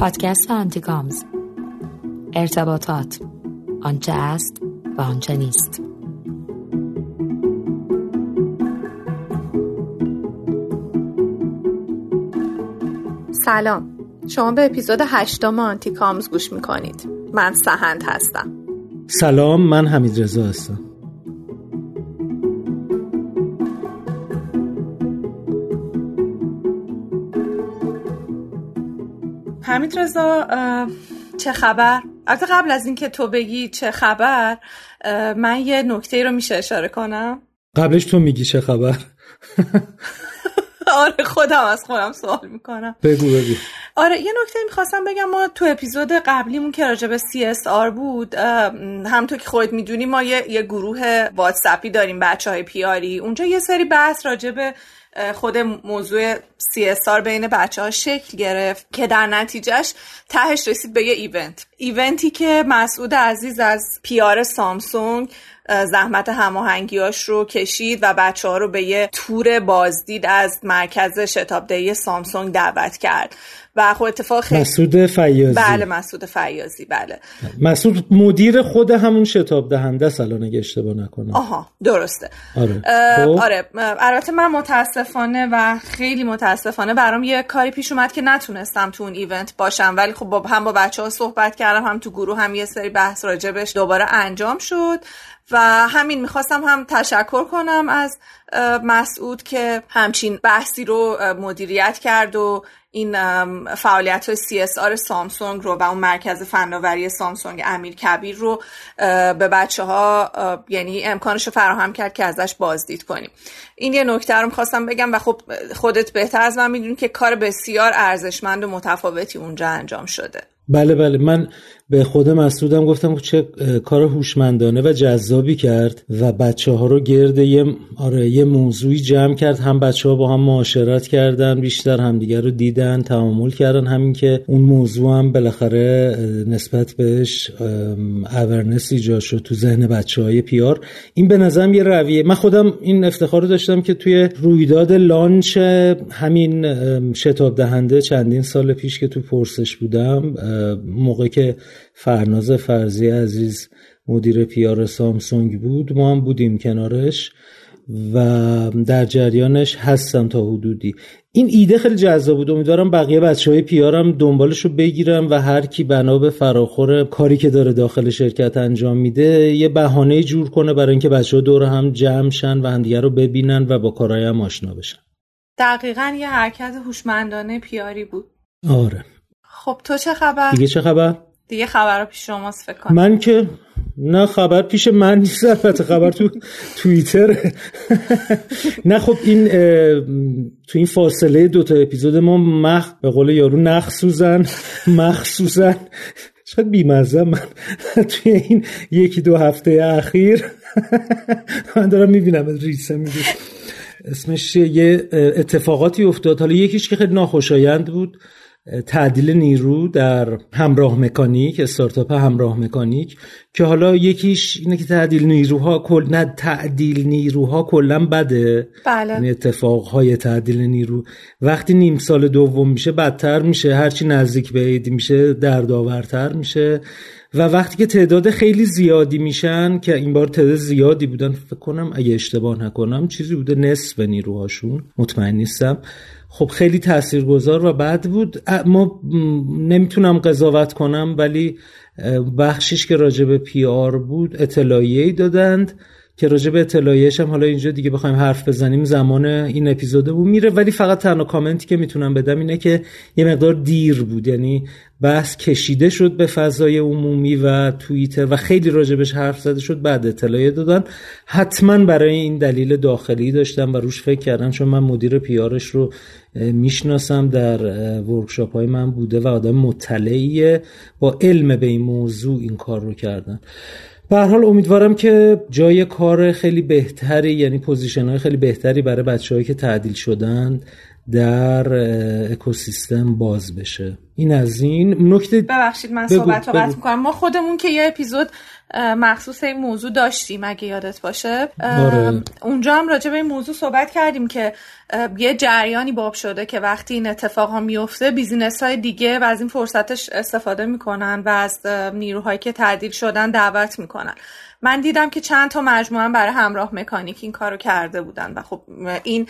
پادکست آنتیکامز ارتباطات. آنچه است و آنچه نیست. سلام. شما به اپیزود هشتم آنتیکامز گوش می‌کنید. من سهند هستم. سلام من حمید رضا هستم. حمید رضا چه خبر؟ البته قبل از اینکه تو بگی چه خبر من یه نکته رو میشه اشاره کنم؟ قبلش تو میگی چه خبر. آره خودم از خودم سوال می‌کنم. بگو بگو. آره یه نکته می‌خواستم بگم ما تو اپیزود قبلیمون که راجع به CSR بود همونطور که خودت می‌دونی ما یه, یه گروه واتسپی داریم بچه های پیاری. اونجا یه سری بحث راجع به خود موضوع CSR بین بچه ها شکل گرفت که در نتیجهش تهش رسید به یه ایونت. ایونتی که مسعود عزیز از پیار سامسونگ زحمت هماهنگیاش رو کشید و بچه ها رو به یه تور بازدید از مرکز شتابدهی سامسونگ دعوت کرد. و خب اتفاق خیلی مسعود فیازی بله مسعود فیازی بله. مسعود مدیر خود همون شتاب دهنده سلان اگه اشتباه نکنم. آها درسته. آره. خب. آره البته من متاسفانه و خیلی متاسفانه برام یه کاری پیش اومد که نتونستم تو اون ایونت باشم. ولی خب با هم با بچه ها صحبت کردم هم تو گروه هم یه سری بحث راجبش دوباره انجام شد و همین می‌خواستم هم تشکر کنم از مسعود که همچین بحثی رو مدیریت کرد و این فعالیت های CSR سامسونگ رو و اون مرکز فناوری سامسونگ امیر کبیر رو به بچه ها یعنی امکانش رو فراهم کرد که ازش بازدید کنیم. این یه نکته رو می‌خواستم بگم و خب خودت بهتر از من می‌دونی که کار بسیار ارزشمند و متفاوتی اونجا انجام شده. بله بله. من به خود مسعودم گفتم چه کار هوشمندانه و جذابی کرد و بچه ها رو گرد یه آره یه موضوعی جمع کرد. هم بچه ها با هم معاشرت کردن بیشتر همدیگر رو دیدن تعامل کردن. همین که اون موضوع هم بالاخره نسبت بهش اورنس ایجاد شد تو ذهن بچه های پیار. این به نظرم یه رویه. من خودم این افتخار رو داشتم که توی رویداد لانچ همین شتاب دهنده چندین سال پیش که تو پرسش بودم موقع که فرناز فرزی عزیز مدیر پیار سامسونگ بود. ما هم بودیم کنارش و در جریانش هستم تا حدودی. این ایده خیلی جذاب بود. امیدوارم بقیه بچه های پیارم دنبالش رو بگیرم و هر کی بنا به فراخور کاری که داره داخل شرکت انجام میده یه بهانه جور کنه برای اینکه بچه ها دور هم جمع شن و همدیگه رو ببینن و با کارهای هم آشنا بشن. دقیقا یه حرکت هوشمندانه پیاری بود. آره. خب تو چه خبر؟ دیگه چه خبر؟ دیگه خبر پیش شماست فکر کنم. من که نه خبر پیش من نیست البته خبر تو توییتر. نه خب این تو این فاصله دو تا اپیزود ما مخ به قول یارو نخ سوزن مخصوصا شاید بیمزه من. توی این یکی دو هفته اخیر. من دارم می‌بینم ریسه میگه. اسمش یه اتفاقاتی افتاد. حالا یکیش که خیلی ناخوشایند بود. تعدیل نیرو در همراه مکانیک استارتاپ همراه مکانیک که حالا یکیش اینه که تعدیل نیروها کل نه تعدیل نیروها کلا بده. بله. یعنی اتفاقهای تعدیل نیرو. وقتی نیم سال دوم میشه بدتر میشه. هرچی نزدیک به عید میشه دردآورتر میشه. و وقتی که تعداد خیلی زیادی میشن که این بار تعداد زیادی بودن فکر کنم اگه اشتباه نکنم چیزی بوده نصف نیروهاشون. مطمئن نیستم. خب خیلی تاثیرگذار و بد بود. ما نمی‌تونم قضاوت کنم ولی بخشیش که راجع به پی آر بود اطلاعیه دادند که راجع به اطلاعیهش هم حالا اینجا دیگه بخوایم حرف بزنیم زمان این اپیزودمون میره. ولی فقط تنها کامنتی که می‌تونم بدم اینه که یه مقدار دیر بود. یعنی بحث کشیده شد به فضای عمومی و توییتر و خیلی راجبش حرف زده شد بعد اطلاعیه دادن. حتما برای این دلیل داخلی داشتن و روش فکر کردن چون من مدیر PR ش رو می‌شناسم در workshop های من بوده و آدم مطلعیه. با علم به این موضوع این کار رو کردن. به حال امیدوارم که جای کار خیلی بهتری یعنی position های خیلی بهتری برای بچههایی که تعدیل شدند در اکوسیستم باز بشه. این از این. نکته ببخشید من صحبت رو قطع می‌کنم. ما خودمون که یه اپیزود مخصوص این موضوع داشتیم اگه یادت باشه. آره. اونجا هم راجع به این موضوع صحبت کردیم که یه جریانی باب شده که وقتی این اتفاق ها میفته بیزینس های دیگه و از این فرصتش استفاده می‌کنن و از نیروهایی که تعدیل شدن دعوت می‌کنن. من دیدم که چند تا مجموعه برای همراه مکانیک این کارو کرده بودن و خب این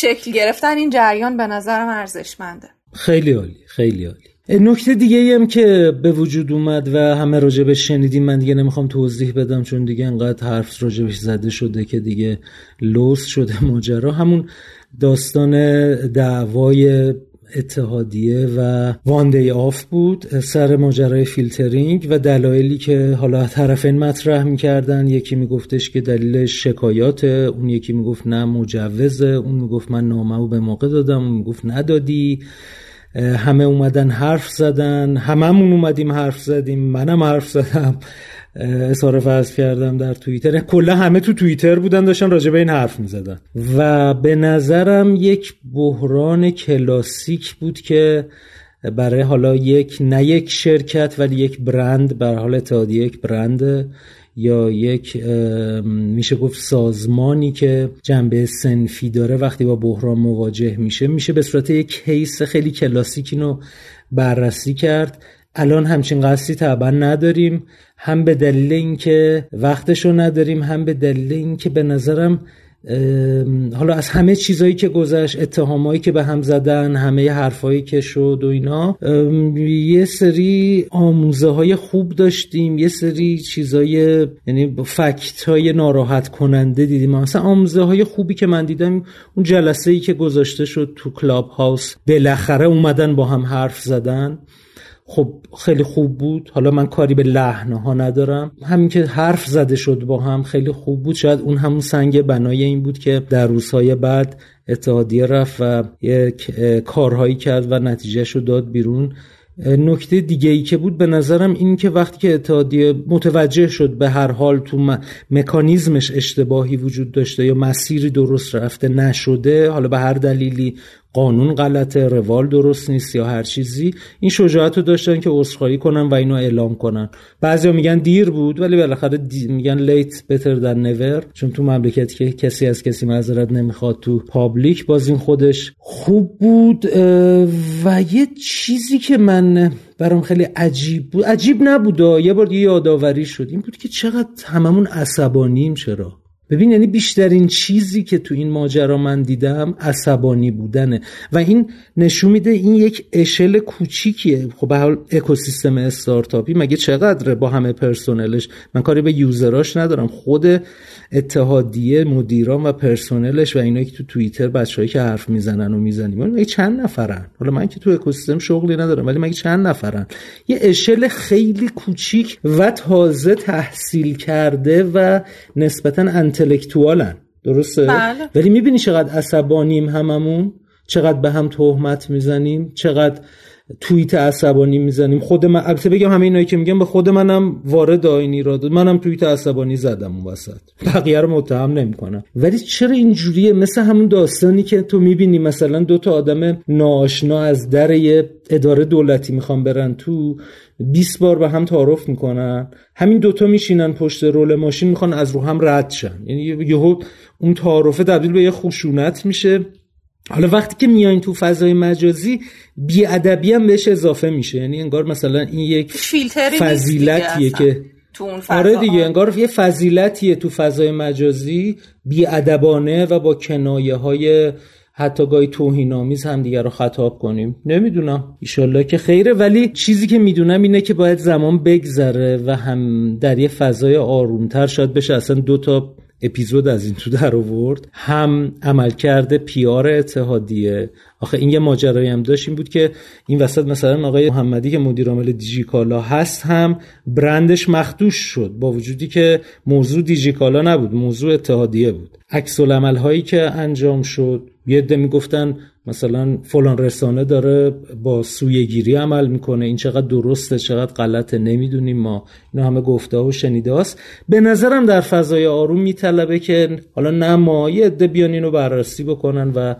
شکل گرفتن این جریان به نظرم ارزشمنده. خیلی عالی خیلی عالی. نکته دیگه ای هم که به وجود اومد و همه راجبش شنیدیم من دیگه نمی‌خوام توضیح بدم چون دیگه انقدر حرف راجبش زده شده که دیگه لوس شده ماجرا. همون داستان دعوای اتحادیه و واندی آف بود سر ماجرای فیلترینگ و دلایلی که حالا طرفین مطرح می‌کردن یکی میگفتش که دلیل شکایات اون یکی می‌گفت نه مجوزه اون می‌گفت من نامه به موقع دادم اون می‌گفت ندادی. همه اومدن حرف زدن هممون اومدیم حرف زدیم منم حرف زدم. اظهار فرض کردم در توییتر. کلا همه تو توییتر بودن داشتن راجع به این حرف می‌زدن. و به نظرم یک بحران کلاسیک بود که برای حالا یک نه یک شرکت ولی یک برند بر حال اتحادیه یک برند یا یک میشه گفت سازمانی که جنبه سنفی داره وقتی با بحران مواجه میشه میشه به صورت یک کیس خیلی کلاسیک اینو بررسی کرد. الان همچین قصدی طبعا نداریم هم به دلیل اینکه وقتشو نداریم هم به دلیل اینکه به نظرم حالا از همه چیزایی که گذشت اتهامایی که به هم زدن همه حرفایی که شد و اینا یه سری آموزه های خوب داشتیم یه سری چیزای یعنی فکت های ناراحت کننده دیدیم. مثلا آموزه های خوبی که من دیدم اون جلسه ای که گذاشته شد تو کلاب هاوس بالاخره اومدن با هم حرف زدن. خب خیلی خوب بود. حالا من کاری به لحنه ها ندارم. همین که حرف زده شد با هم خیلی خوب بود. شاید اون همون سنگ بنای این بود که در روزهای بعد اتحادیه رفت و یک کارهایی کرد و نتیجهش رو داد بیرون. نکته دیگه ای که بود به نظرم این که وقتی که اتحادیه متوجه شد به هر حال تو مکانیزمش اشتباهی وجود داشته یا مسیری درست رفته نشده حالا به هر دلیلی قانون غلطه روال درست نیست یا هر چیزی. این شجاعت رو داشتن که عذرخواهی کنن و اینو اعلام کنن. بعضیا میگن دیر بود ولی بالاخره میگن لیت بتر در نور چون تو مملکتی که کسی از کسی معذرت نمی‌خواد تو پابلیک باز این خودش خوب بود و یه چیزی که من برام خیلی عجیب بود عجیب نبود یه بار یه یادآوری شد. این بود که چقدر هممون عصبانیم چرا؟ ببین یعنی بیشترین چیزی که تو این ماجرا من دیدم عصبانی بودنه. و این نشون میده این یک اشل کوچیکیه. خب به حال اکوسیستم استارتاپی مگه چقدره با همه پرسنلش من کاری به یوزراش ندارم. خود اتحادیه مدیران و پرسنلش و اینایی که تو توییتر بچه‌ای که حرف می‌زنن و می‌زنیم. مگه چند نفرن؟ حالا من که تو اکوسیستم شغلی ندارم ولی مگه چند نفرن؟ یه اشل خیلی کوچیک و تازه تحصیل کرده و نسبتا انتلکتوالن. درسته؟ بله. ولی می‌بینی چقدر عصبانیم هممون؟ چقدر به هم تهمت می‌زنیم؟ چقدر توییت عصبانی می‌زنیم. خود من البته بگم همه اینایی که میگم به خود منم وارد آینی را داد منم توییت عصبانی زدم اون وسط. بقیه رو متهم نمی‌کنم. ولی چرا اینجوریه؟ مثل همون داستانی که تو می‌بینی مثلا دو تا آدم ناآشنا از در یه اداره دولتی می‌خوان برن تو 20 بار به هم تعارف می‌کنن. همین دوتا میشینن پشت رول ماشین می‌خوان از رو هم رد شن. یعنی یهو اون تعارفه تبدیل به یه خشونت میشه. حالا وقتی که میایین تو فضای مجازی بیادبی هم بهش اضافه میشه. یعنی انگار مثلا این یک فضیلتیه که تو اون آره دیگه انگار یه فضیلتیه تو فضای مجازی بیادبانه و با کنایه های حتی گاهی توهین آمیز هم دیگه رو خطاب کنیم. نمی‌دونم. ایشالله که خیره. ولی چیزی که می‌دونم اینه که باید زمان بگذره و هم در یه فضای آرومتر شاید بشه. اصلا دو تا اپیزود از این تو در آورد. هم عملکرد پیار اتحادیه. آخه این یه ماجرایی هم داشت این بود که این وسط مثلا آقای محمدی که مدیر عامل دیجیکالا هست هم برندش مخدوش شد با وجودی که موضوع دیجیکالا نبود موضوع اتحادیه بود. عکس هایی که انجام شد یه عده می‌گفتن مثلا فلان رسانه داره با سویگیری عمل می‌کنه این چقدر درسته چقدر غلطه نمی‌دونیم ما. اینا همه گفته و شنیده است به نظرم در فضای آروم میطلبه که حالا نه ما یه بیان اینو بررسی بکنن و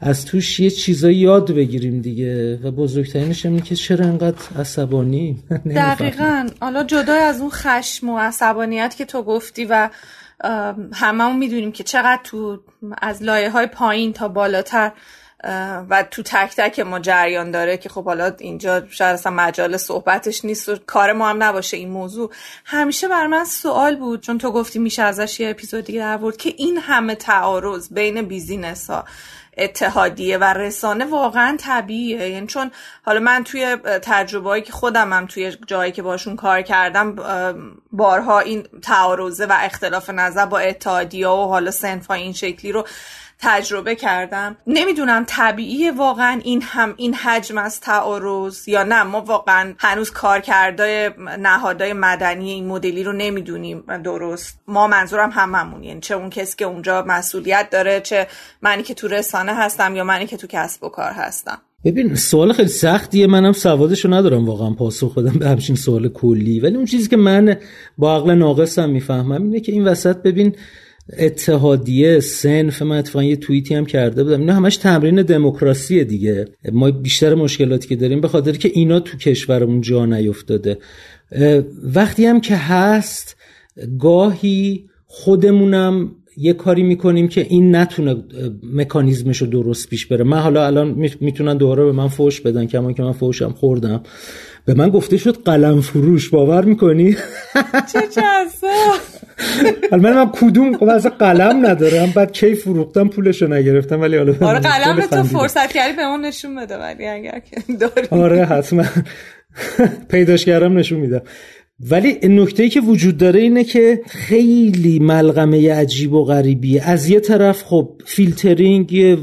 از توش یه چیزایی یاد بگیریم دیگه. و بزرگترینش اینه که چرا انقدر عصبانی؟ دقیقا. حالا جدا از اون خشم و عصبانیت که تو گفتی و هممون می‌دونیم که چقدر تو از لایه های پایین تا بالاتر و تو تک تک ما جریان داره که خب حالا اینجا شاید اصلا مجال صحبتش نیست و کار ما هم نباشه این موضوع. همیشه بر من سوال بود چون تو گفتی میشه ازش یه اپیزود دیگه در که این همه تعارض بین بیزینس ها اتحادیه و رسانه واقعا طبیعیه. یعنی چون حالا من توی تجربه که خودم هم توی جایی که باشون کار کردم بارها این تعارضه و اختلاف نظر با اتحادیه و حالا سنف این شکلی رو تجربه کردم. نمی‌دونم طبیعی واقعا این هم این حجم از تعارض یا نه. ما واقعا هنوز کارکردای نهادهای مدنی این مدلی رو نمی‌دونیم. درست. ما منظورم هممون. یعنی چه اون کسی که اونجا مسئولیت داره چه منی که تو رسانه هستم یا منی که تو کسب و کار هستم. ببین سوال خیلی سختیه. منم سوادشو ندارم واقعا پاسخ بدم به همچین سوال کلی. ولی اون چیزی که من با عقل ناقصم می‌فهمم اینه که این وسط ببین اتحادیه سنف من اتفاقا یه توییتی هم کرده بودم. اینا همش تمرین دموکراسی دیگه. ما بیشتر مشکلاتی که داریم به خاطر که اینا تو کشورمون جا نیفتاده. وقتی هم که هست گاهی خودمونم یه کاری می‌کنیم که این نتونه مکانیزمش رو درست پیش بره. من حالا الان می‌تونن دوباره به من فوش بدن کما که من فوشم خوردم. به من گفته شد قلم فروش باور می‌کنی؟ چه البته من کدوم خب از قلم ندارم بعد کی فروختم پولشو نگرفتم. ولی حالا آره قلم تو فرصت کردی به اون نشون بده ولی اگر که داری. آره حتما. پیداش کردم نشون میدم. ولی نکته ای که وجود داره اینه که خیلی ملغمه عجیب و غریبیه. از یه طرف خب فیلترینگ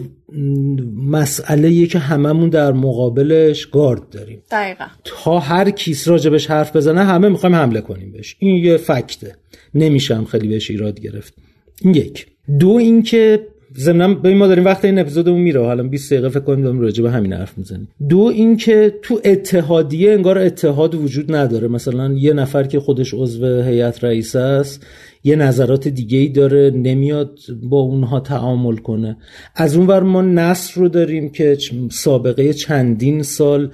مسئله که هممون در مقابلش گارد داریم. دقیقا. تا هر کی راجبش حرف بزنه همه می‌خوایم حمله کنیم بهش. این یه fact ه. نمیشم خیلی بهش ایراد گرفت. این یک. دو اینکه ضمن به ما داریم وقت این اپیزودمون میره. حالا 20 دقیقه فکر کنیم داریم راجع به همین حرف می‌زنیم. دو اینکه تو اتحادیه انگار اتحاد وجود نداره. مثلا یه نفر که خودش عضو هیئت رئیسه است یه نظرات دیگه ای داره نمیاد با اونها تعامل کنه. از اون ور ما نصر رو داریم که سابقه چندین سال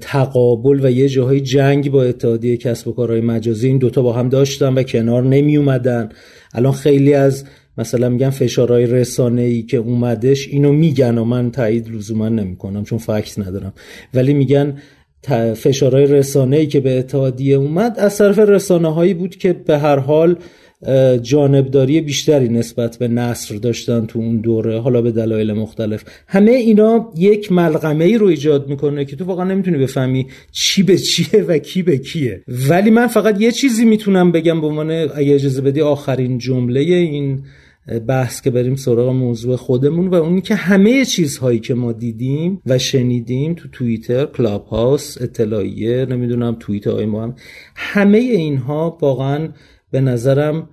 تقابل و یه جاهای جنگ با اتحادیه کسب و کارهای مجازی این دوتا با هم داشتن و کنار نمی اومدن الان خیلی از مثلا میگن فشارهای رسانه ای که اومدش اینو میگن و من تایید لزوما نمی‌کنم چون فکت ندارم. ولی میگن فشارهای رسانه ای که به اتحادیه اومد از طرف رسانه هایی بود که به هر حال جانبداری بیشتری نسبت به نصر داشتن تو اون دوره حالا به دلایل مختلف. همه اینا یک ملغمه ای رو ایجاد می‌کنه که تو واقعا نمی‌تونی بفهمی چی به چیه و کی به کیه. ولی من فقط یه چیزی می‌تونم بگم به عنوان اگه اجازه بدی آخرین جمله این بحث که بریم سراغ موضوع خودمون و اونی که همه چیزهایی که ما دیدیم و شنیدیم تو توییتر کلاب هاوس اطلاعیه نمی‌دونم توییت های ما هم همه اینها واقعا به نظرم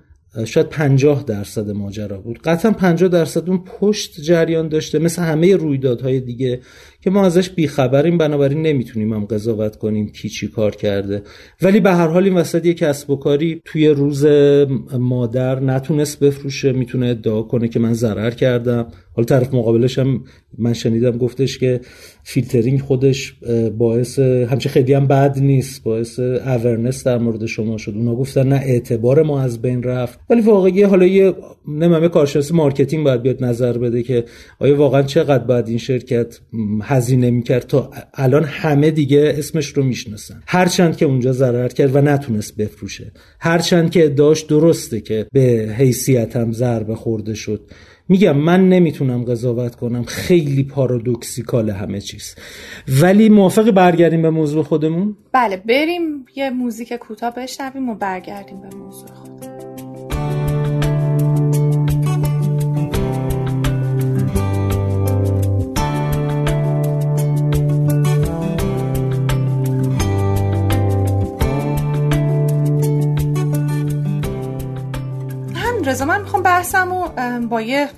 شاید 50 درصد ماجرا بود. قطعا 50 درصد اون پشت جریان داشته مثل همه رویدادهای دیگه که ما ازش بیخبریم بنابراین نمی‌تونیم هم قضاوت کنیم کی چی کار کرده. ولی به هر حال این وسط یک کسب و کاری توی روز مادر نتونست بفروشه می‌تونه ادعا کنه که من ضرر کردم. حالا طرف مقابلش هم من شنیدم گفتش که فیلترینگ خودش باعث همچه خیلی هم بد نیست باعث awareness در مورد شما شد. اونا گفتن نه اعتبار ما از بین رفت. ولی واقعی حالا یه نمی‌دونم کارشناس marketing باید بیاد نظر بده که آیا واقعا چقدر باید این شرکت هزینه می‌کرد تا الان همه دیگه اسمش رو می‌شناسن. هرچند که اونجا ضرر کرد و نتونست بفروشه. هرچند که داشت درسته که به حیثیتم ضربه خورده شد. میگم من نمی‌تونم قضاوت کنم. خیلی پارادوکسیکال همه چیز. ولی موافق برگردیم به موضوع خودمون؟ بله بریم یه موزیک کوتاه بشنویم و برگردیم به موضوع خودمون. رضا من می‌خوام بحثم با یه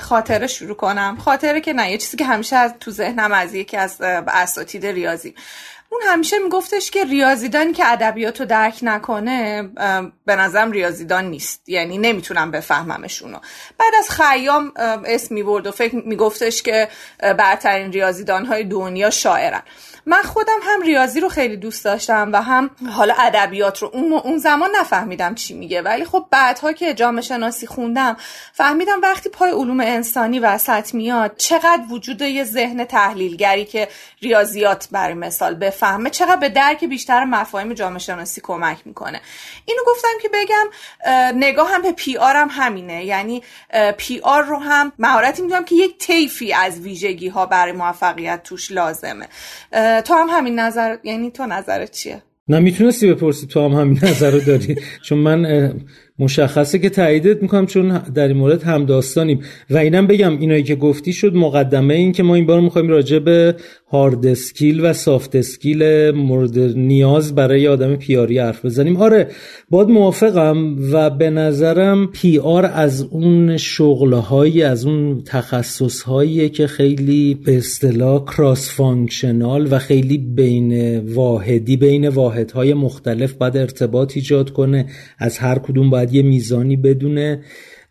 خاطره شروع کنم. خاطره که نه یه چیزی که همیشه از تو ذهنم از یکی از اساتید ریاضی. اون همیشه میگفتش که ریاضیدانی که ادبیات رو درک نکنه به نظرم ریاضیدان نیست. یعنی نمی‌تونم بفهممشونو. بعد از خیام اسم می‌برد و فکر میگفتش که برترین ریاضیدان های دنیا شاعرن. من خودم هم ریاضی رو خیلی دوست داشتم و هم حالا ادبیات رو. اون اون زمان نفهمیدم چی میگه. ولی خب بعدها که جامعه شناسی خوندم فهمیدم وقتی پای علوم انسانی وسط میاد چقدر وجود یه ذهن تحلیلگری که ریاضیات برای مثال بفهمه چقدر به درک بیشتر مفاهیم جامعه شناسی کمک می‌کنه. اینو گفتم که بگم نگاه هم به PR هم همینه. یعنی PR رو هم مهارتی می‌دونم که یک طیفی از ویژگی ها برای موفقیت توش لازمه. تو هم همین نظر یعنی تو نظرت چیه؟ نه می‌تونستی بپرسی تو هم همین نظر رو داری. چون من مشخصه که تاییدت می‌کنم چون در این مورد هم داستانیم. و اینم بگم اینایی که گفتی شد مقدمه این که ما این بار می‌خوایم راجع به hard skill و soft skill مورد نیاز برای آدم PR ی حرف بزنیم. آره باهات موافقم و به نظرم PR از اون شغلهایی از اون تخصصهایی که خیلی به اصطلاح cross-functional و خیلی بین واحدی بین واحدهای مختلف باید ارتباط ایجاد کنه. از هر کدوم باید یه میزانی بدونه.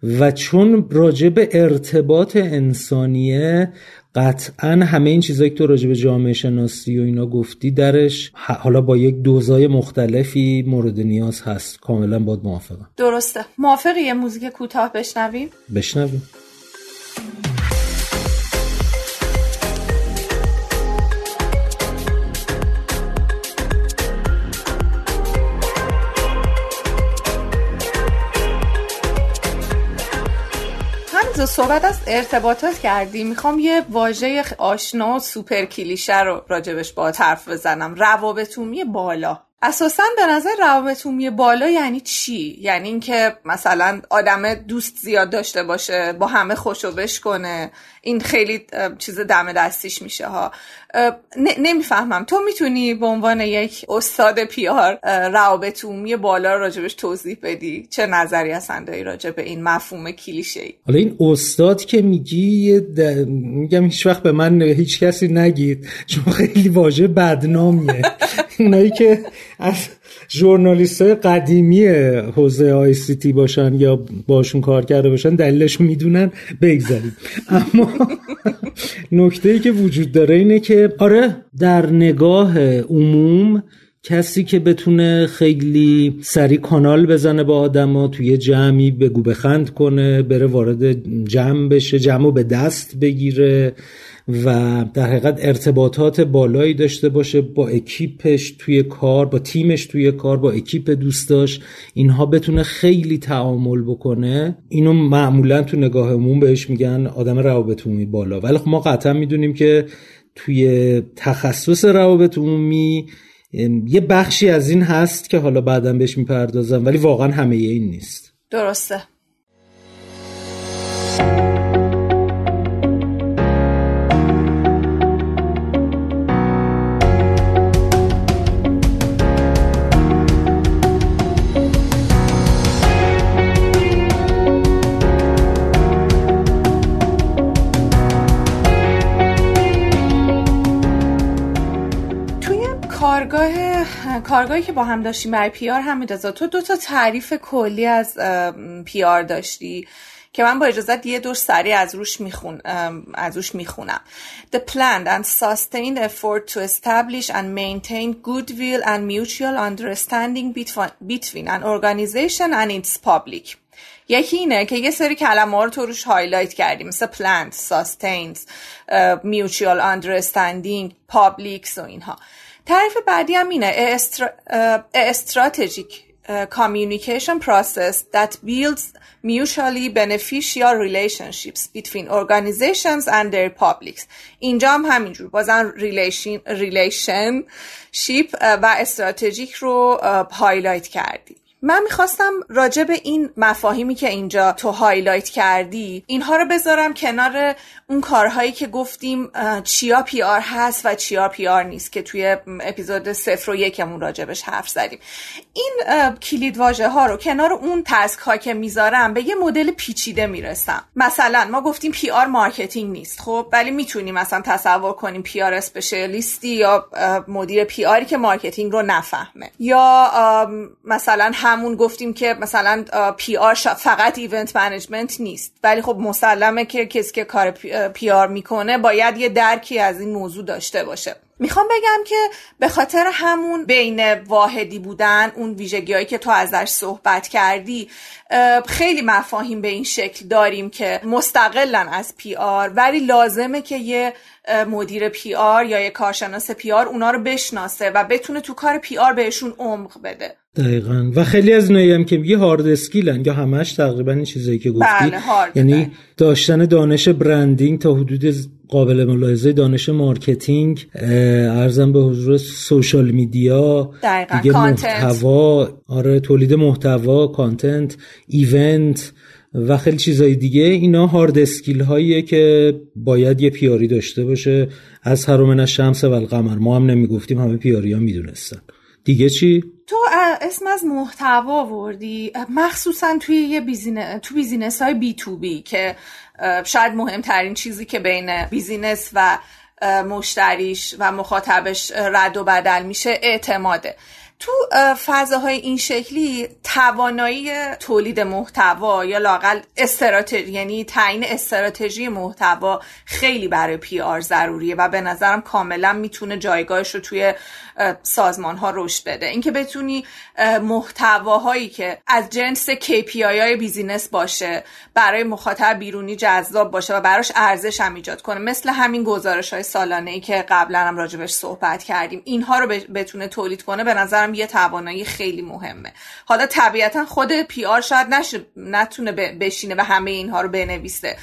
و چون راجع به ارتباط انسانیه قطعا همه این چیزایی که تو راجع به جامعه شناسی و اینا گفتی درش حالا با یک دوزای مختلفی مورد نیاز هست. کاملا باد موافقم. درسته. موافقی یه موزیک کوتاه بشنویم؟ بشنویم. صحبت از ارتباطات کردی. می‌خوام یه واژه آشنا و سوپر کلیشه رو راجبش با حرف بزنم. روابطومی بالا. اساسا به نظر روابط بالا یعنی چی؟ یعنی اینکه مثلا آدم دوست زیاد داشته باشه با همه خوشو کنه. این خیلی چیز دم دستیش میشه ها. نمی‌فهمم. تو می‌تونی به عنوان یک استاد پیار روابط عمومی بالا راجبش توضیح بدی؟ چه نظری هستن داری راجب به این مفهوم کلیشه ای حالا این استاد که میگی میگم هیچ وقت به من هیچ کسی نگید چون خیلی واژه بدنامیه. اونایی که از ژورنالیست قدیمی حوزه آی سی تی باشن یا باشون کار کرده باشن دلیلش می‌دونن بگذاریم. اما نکته ای که وجود داره اینه که آره در نگاه عموم کسی که بتونه خیلی سری کانال بزنه با آدما توی جمعی بگو بخند کنه بره وارد جمع بشه جمع به دست بگیره و در حقیقت ارتباطات بالایی داشته باشه با اکیپش توی کار با تیمش توی کار با اکیپ دوستاش اینها بتونه خیلی تعامل بکنه. اینو معمولا تو نگاه عموم بهش میگن آدم روابط عمومی بالا. ولی خب ما قطعا می‌دونیم که توی تخصص روابط عمومی یه بخشی از این هست که حالا بعدا بهش می‌پردازم ولی واقعا همه این نیست. درسته. کارگاهی که با هم داشتیم برای پیار هم میدازد تو دو تا تعریف کلی از پیار داشتی که من با اجازت یه دور سریع از روش میخون از روش می‌خونم The planned and sustained effort to establish and maintain goodwill and mutual understanding between an organization and its public یکی اینه که یه سری کلمه ها رو تو روش هایلایت کردیم مثل planned, sustained, mutual understanding, publics و اینها تعریف بعدی هم اینه strategic communication process that builds mutually beneficial relationships between organizations and their publics اینجا هم همینجور بازم relationship و strategic رو highlight کردیم من می‌خواستم راجع به این مفاهیمی که اینجا تو highlight کردی اینها رو بذارم کنار اون کارهایی که گفتیم چیا PR هست و چیا PR نیست که توی اپیزود صفر و یکمون راجبش حرف زدیم. این کلید واژه ها رو کنار اون task ها که می‌ذارم به یه مدل پیچیده می‌رسم. مثلا ما گفتیم PR marketing نیست خب؟ ولی می‌تونیم مثلا تصور کنیم PR specialist ی یا مدیر PR ی که marketing رو نفهمه. یا مثلا همون گفتیم که مثلا PR فقط event management نیست. ولی خب مسلمه که کسی که کار PR می‌کنه باید یه درکی از این موضوع داشته باشه. می‌خوام بگم که به خاطر همون بین واحدی بودن اون ویژگی هایی که تو ازش صحبت کردی خیلی مفاهیم به این شکل داریم که مستقلن از PR ولی لازمه که یه مدیر PR یا یه کارشناس PR اونا رو بشناسه و بتونه تو کار PR بهشون عمق بده. دقیقا. و خیلی از اینایی هم که میگی hard skill ن یا همش تقریبا این چیزایی که گفتی. بله یعنی داشتن دانش branding تا حدود قابل ملاحظه دانش marketing عرضم به حضور social media دیگه محتوا آره تولید محتوا content event و خیلی چیزهای دیگه. اینا hard skill هاییه که باید یه PR ی داشته باشه. اظهر من الشمس و القمر ما هم نمی‌گفتیم همه PR ی ها می‌دونستن. دیگه چی؟ تو اسم از محتوا آوردی مخصوصا توی یه business تو business های B2B که شاید مهمترین چیزی که بین business و مشتریش و مخاطبش رد و بدل میشه اعتماده. تو فضاهای این شکلی توانایی تولید محتوا یا لاقل استراتژی یعنی تعیین استراتژی محتوا خیلی برای PR ضروریه و به نظرم کاملا می‌تونه جایگاهش رو توی سازمان ها رشد بده. اینکه بتونی محتواهایی که از جنس KPI های business باشه برای مخاطب بیرونی جذاب باشه و براش ارزش هم ایجاد کنه. مثل همین گزارش های سالانه ای که قبلا هم راجبش صحبت کردیم. اینها رو بتونه تولید کنه به نظرم یه توانایی خیلی مهمه. حالا طبیعتا خود PR شاید نتونه بشینه و همه اینها رو بنویسه.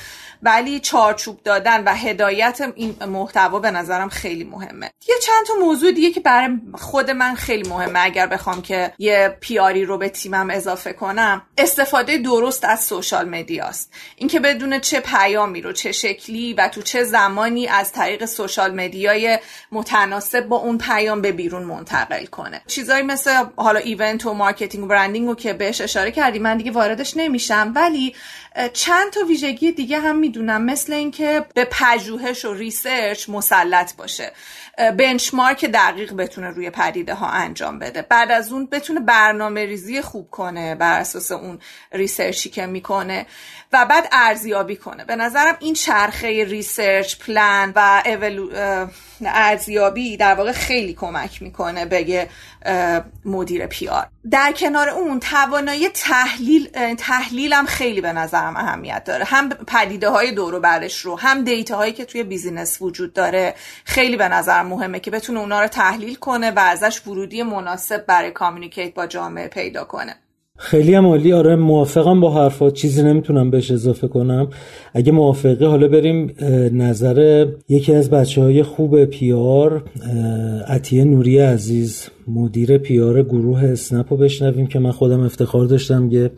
ولی چارچوب دادن و هدایت این محتوا به نظرم خیلی مهمه. یه چند تا موضوع دیگه که برای خود من خیلی مهمه اگر بخوام که یه PR ی رو به تیمم اضافه کنم. استفاده درست از social media ست. اینکه بدونه چه پیامی رو چه شکلی و تو چه زمانی از طریق social media ی متناسب با اون پیام به بیرون منتقل کنه. چیزایی مثل حالا event و marketing و branding رو که بهش اشاره کردی من دیگه واردش نمیشم. ولی چند تا ویژگی دیگه هم می‌دونم مثل اینکه به پژوهش و research مسلط باشه. benchmark دقیق بتونه روی پدیده ها انجام بده. بعد از اون بتونه برنامه ریزی خوب کنه بر اساس اون research ی که می‌کنه و بعد ارزیابی کنه. به نظرم این چرخه research plan و ارزیابی در واقع خیلی کمک می‌کنه به مدیر PR در کنار اون توانایی تحلیل تحلیل هم خیلی به نظرم اهمیت داره. هم پدیده های دور برش رو هم data هایی که توی business وجود داره خیلی به نظرم مهمه که بتونه اونا رو تحلیل کنه و ازش ورودی مناسب برای communicate با جامعه پیدا کنه. خیلی هم عالی. آره موافقم با حرفات. چیزی نمی‌تونم بهش اضافه کنم. اگه موافقی حالا بریم نظر یکی از بچه های خوب پیار عطیه نوری عزیز. مدیر پیار گروه اسنپ رو بشنویم که من خودم افتخار داشتم یه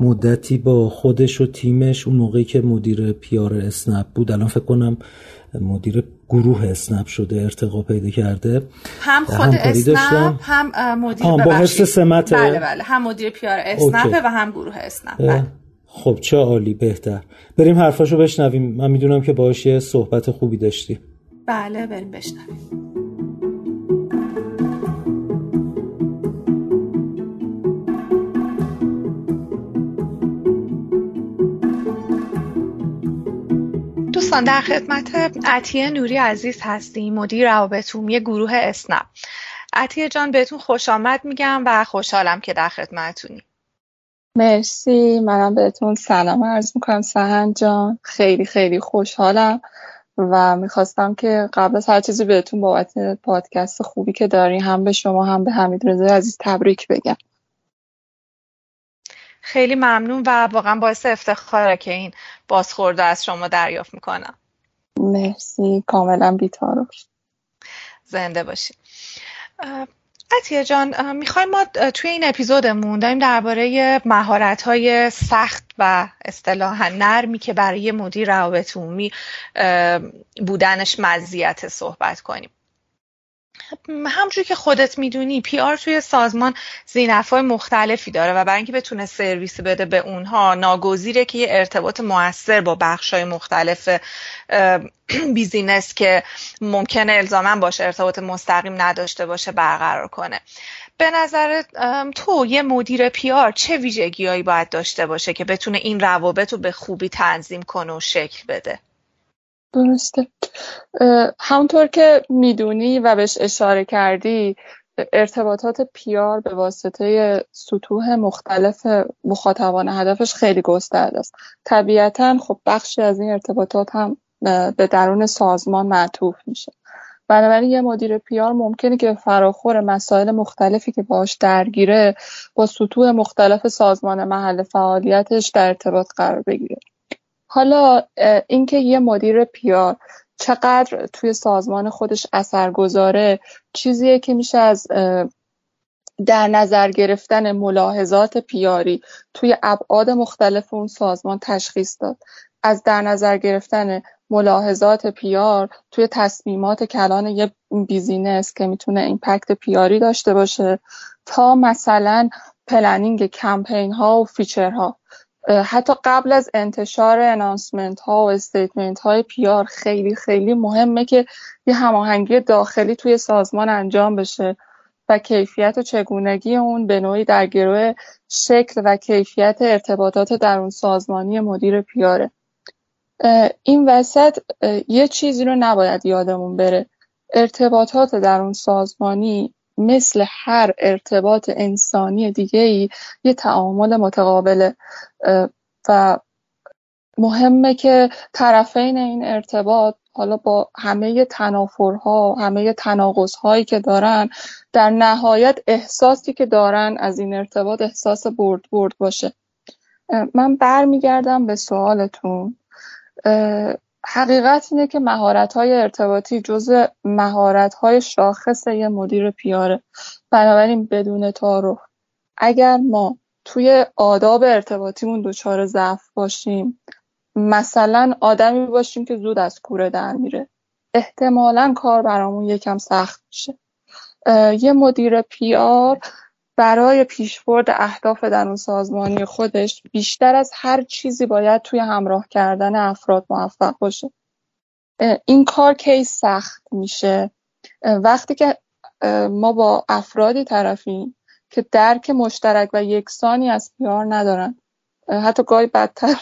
مدتی با خودش و تیمش اون موقعی که مدیر پیار اسنپ بود. الان فکر کنم مدیر گروه اسنپ شده ارتقا پیدا کرده. هم خود اسنپ هم مدیر با سمت. بله بله. هم مدیر پیار اسنپ و هم گروه اسنپ. بله. خب چه عالی بهتر. بریم حرفاشو بشنویم. من می‌دونم که باهاش یه صحبت خوبی داشتی بله بریم بشنویم. دوستان در خدمت عطیه نوری عزیز هستیم مدیر روابط عمومی گروه اسنپ. عطیه جان بهتون خوش آمد میگم و خوشحالم که در خدمتونی. مرسی منم بهتون سلام عرض می‌کنم. سهن جان خیلی خیلی خوشحالم و می‌خواستم که قبل از هر چیزی بهتون بابت پادکست خوبی که داری هم به شما هم به حمید رضا عزیز تبریک بگم. خیلی ممنون و واقعا باعث افتخاره که این بازخورده از شما دریافت می‌کنم. مرسی. کاملا بیتارو زنده باشی. عطیه جان می‌خوایم ما توی این اپیزودمون داریم درباره مهارت های سخت و اصطلاحا نرمی که برای مدیر روابط عمومی بودنش مزیت صحبت کنیم. همجور که خودت می‌دونی پی آر توی سازمان زینف های مختلفی داره و برای اینکه بتونه سرویس بده به اونها ناگزیره که یه ارتباط موثر با بخش های مختلف بیزینس که ممکنه الزاما باشه ارتباط مستقیم نداشته باشه برقرار کنه. به نظر تو یه مدیر پیار چه ویژگیهایی باید داشته باشه که بتونه این روابط رو به خوبی تنظیم کنه و شکل بده؟ درسته. همونطور که می‌دونی و بهش اشاره کردی ارتباطات پیار به واسطه سطوح مختلف مخاطبان هدفش خیلی گسترده است. طبیعتا خب بخشی از این ارتباطات هم به درون سازمان معطوف میشه. بنابراین یه مدیر پیار ممکنه که فراخور مسائل مختلفی که باش درگیره با سطوح مختلف سازمان محل فعالیتش در ارتباط قرار بگیره. حالا اینکه یه مدیر پیار چقدر توی سازمان خودش اثر گذاره چیزیه که میشه از در نظر گرفتن ملاحظات PR ی توی ابعاد مختلف اون سازمان تشخیص داد. از در نظر گرفتن ملاحظات PR توی تصمیمات کلان یه business که می‌تونه impact PR ی داشته باشه تا مثلا planning کمپین ها و feature ها حتی قبل از انتشار انانسمنت ها و استیتمنت های پیار خیلی خیلی مهمه که یه هماهنگی داخلی توی سازمان انجام بشه و کیفیت و چگونگی اون به نوعی در گروه شکل و کیفیت ارتباطات در اون سازمانی مدیر پیاره این وسط یه چیزی رو نباید یادمون بره. ارتباطات در اون سازمانی مثل هر ارتباط انسانی دیگه ای یه تعامل متقابله. و مهمه که طرفین این ارتباط حالا با همه تنافرها همه تناقض هایی که دارن در نهایت احساسی که دارن از این ارتباط احساس برد برد باشه. من برمیگردم به سوالتون. حقیقت اینه که مهارت های ارتباطی جز مهارت های شاخص یه مدیر پیاره. بنابراین بدون تعارف. اگر ما توی آداب ارتباطیمون دچار ضعف باشیم مثلا آدمی باشیم که زود از کوره در میره احتمالا کار برامون یکم سخت میشه. یه مدیر پیار برای پیشبرد اهداف در اون سازمانی خودش بیشتر از هر چیزی باید توی همراه کردن افراد موفق باشه. این کار کی سخت میشه؟ وقتی که ما با افرادی طرفیم که درک مشترک و یکسانی از پیار ندارن. حتی گاهی بدتر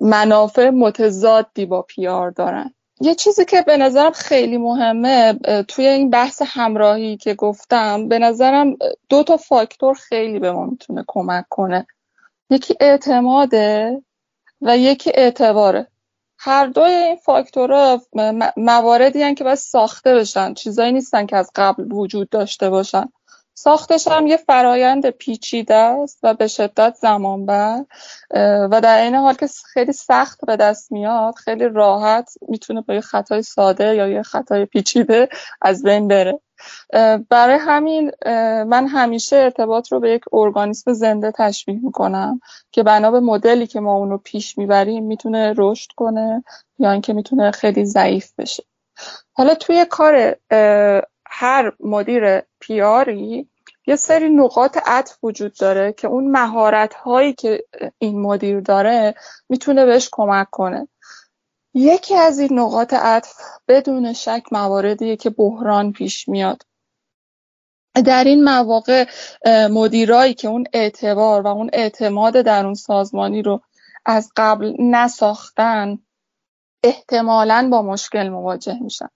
منافع متضادی با پیار دارن. یه چیزی که به نظرم خیلی مهمه توی این بحث همراهی که گفتم به نظرم دو تا فاکتور خیلی به ما می‌تونه کمک کنه. یکی اعتماده و یکی اعتباره. هر دوی این فاکتورها مواردی هن که باید ساخته بشن چیزایی نیستن که از قبل وجود داشته باشن. ساختش هم یه فرایند پیچیده است و به شدت زمان بر و در این حال که خیلی سخت به دست میاد خیلی راحت می‌تونه با یه خطای ساده یا یه خطای پیچیده از بین بره. برای همین من همیشه ارتباط رو به یک ارگانیسم زنده تشبیه می‌کنم که بنا به مدلی که ما اون رو پیش می‌بریم می‌تونه رشد کنه یا اینکه می‌تونه خیلی ضعیف بشه. حالا توی کار هر مدیر پیاری یه سری نقاط عطف وجود داره که اون مهارت هایی که این مدیر داره می‌تونه بهش کمک کنه. یکی از این نقاط عطف بدون شک مواردیه که بحران پیش میاد. در این مواقع مدیرایی که اون اعتبار و اون اعتماد در اون سازمانی رو از قبل نساختن احتمالا با مشکل مواجه میشن.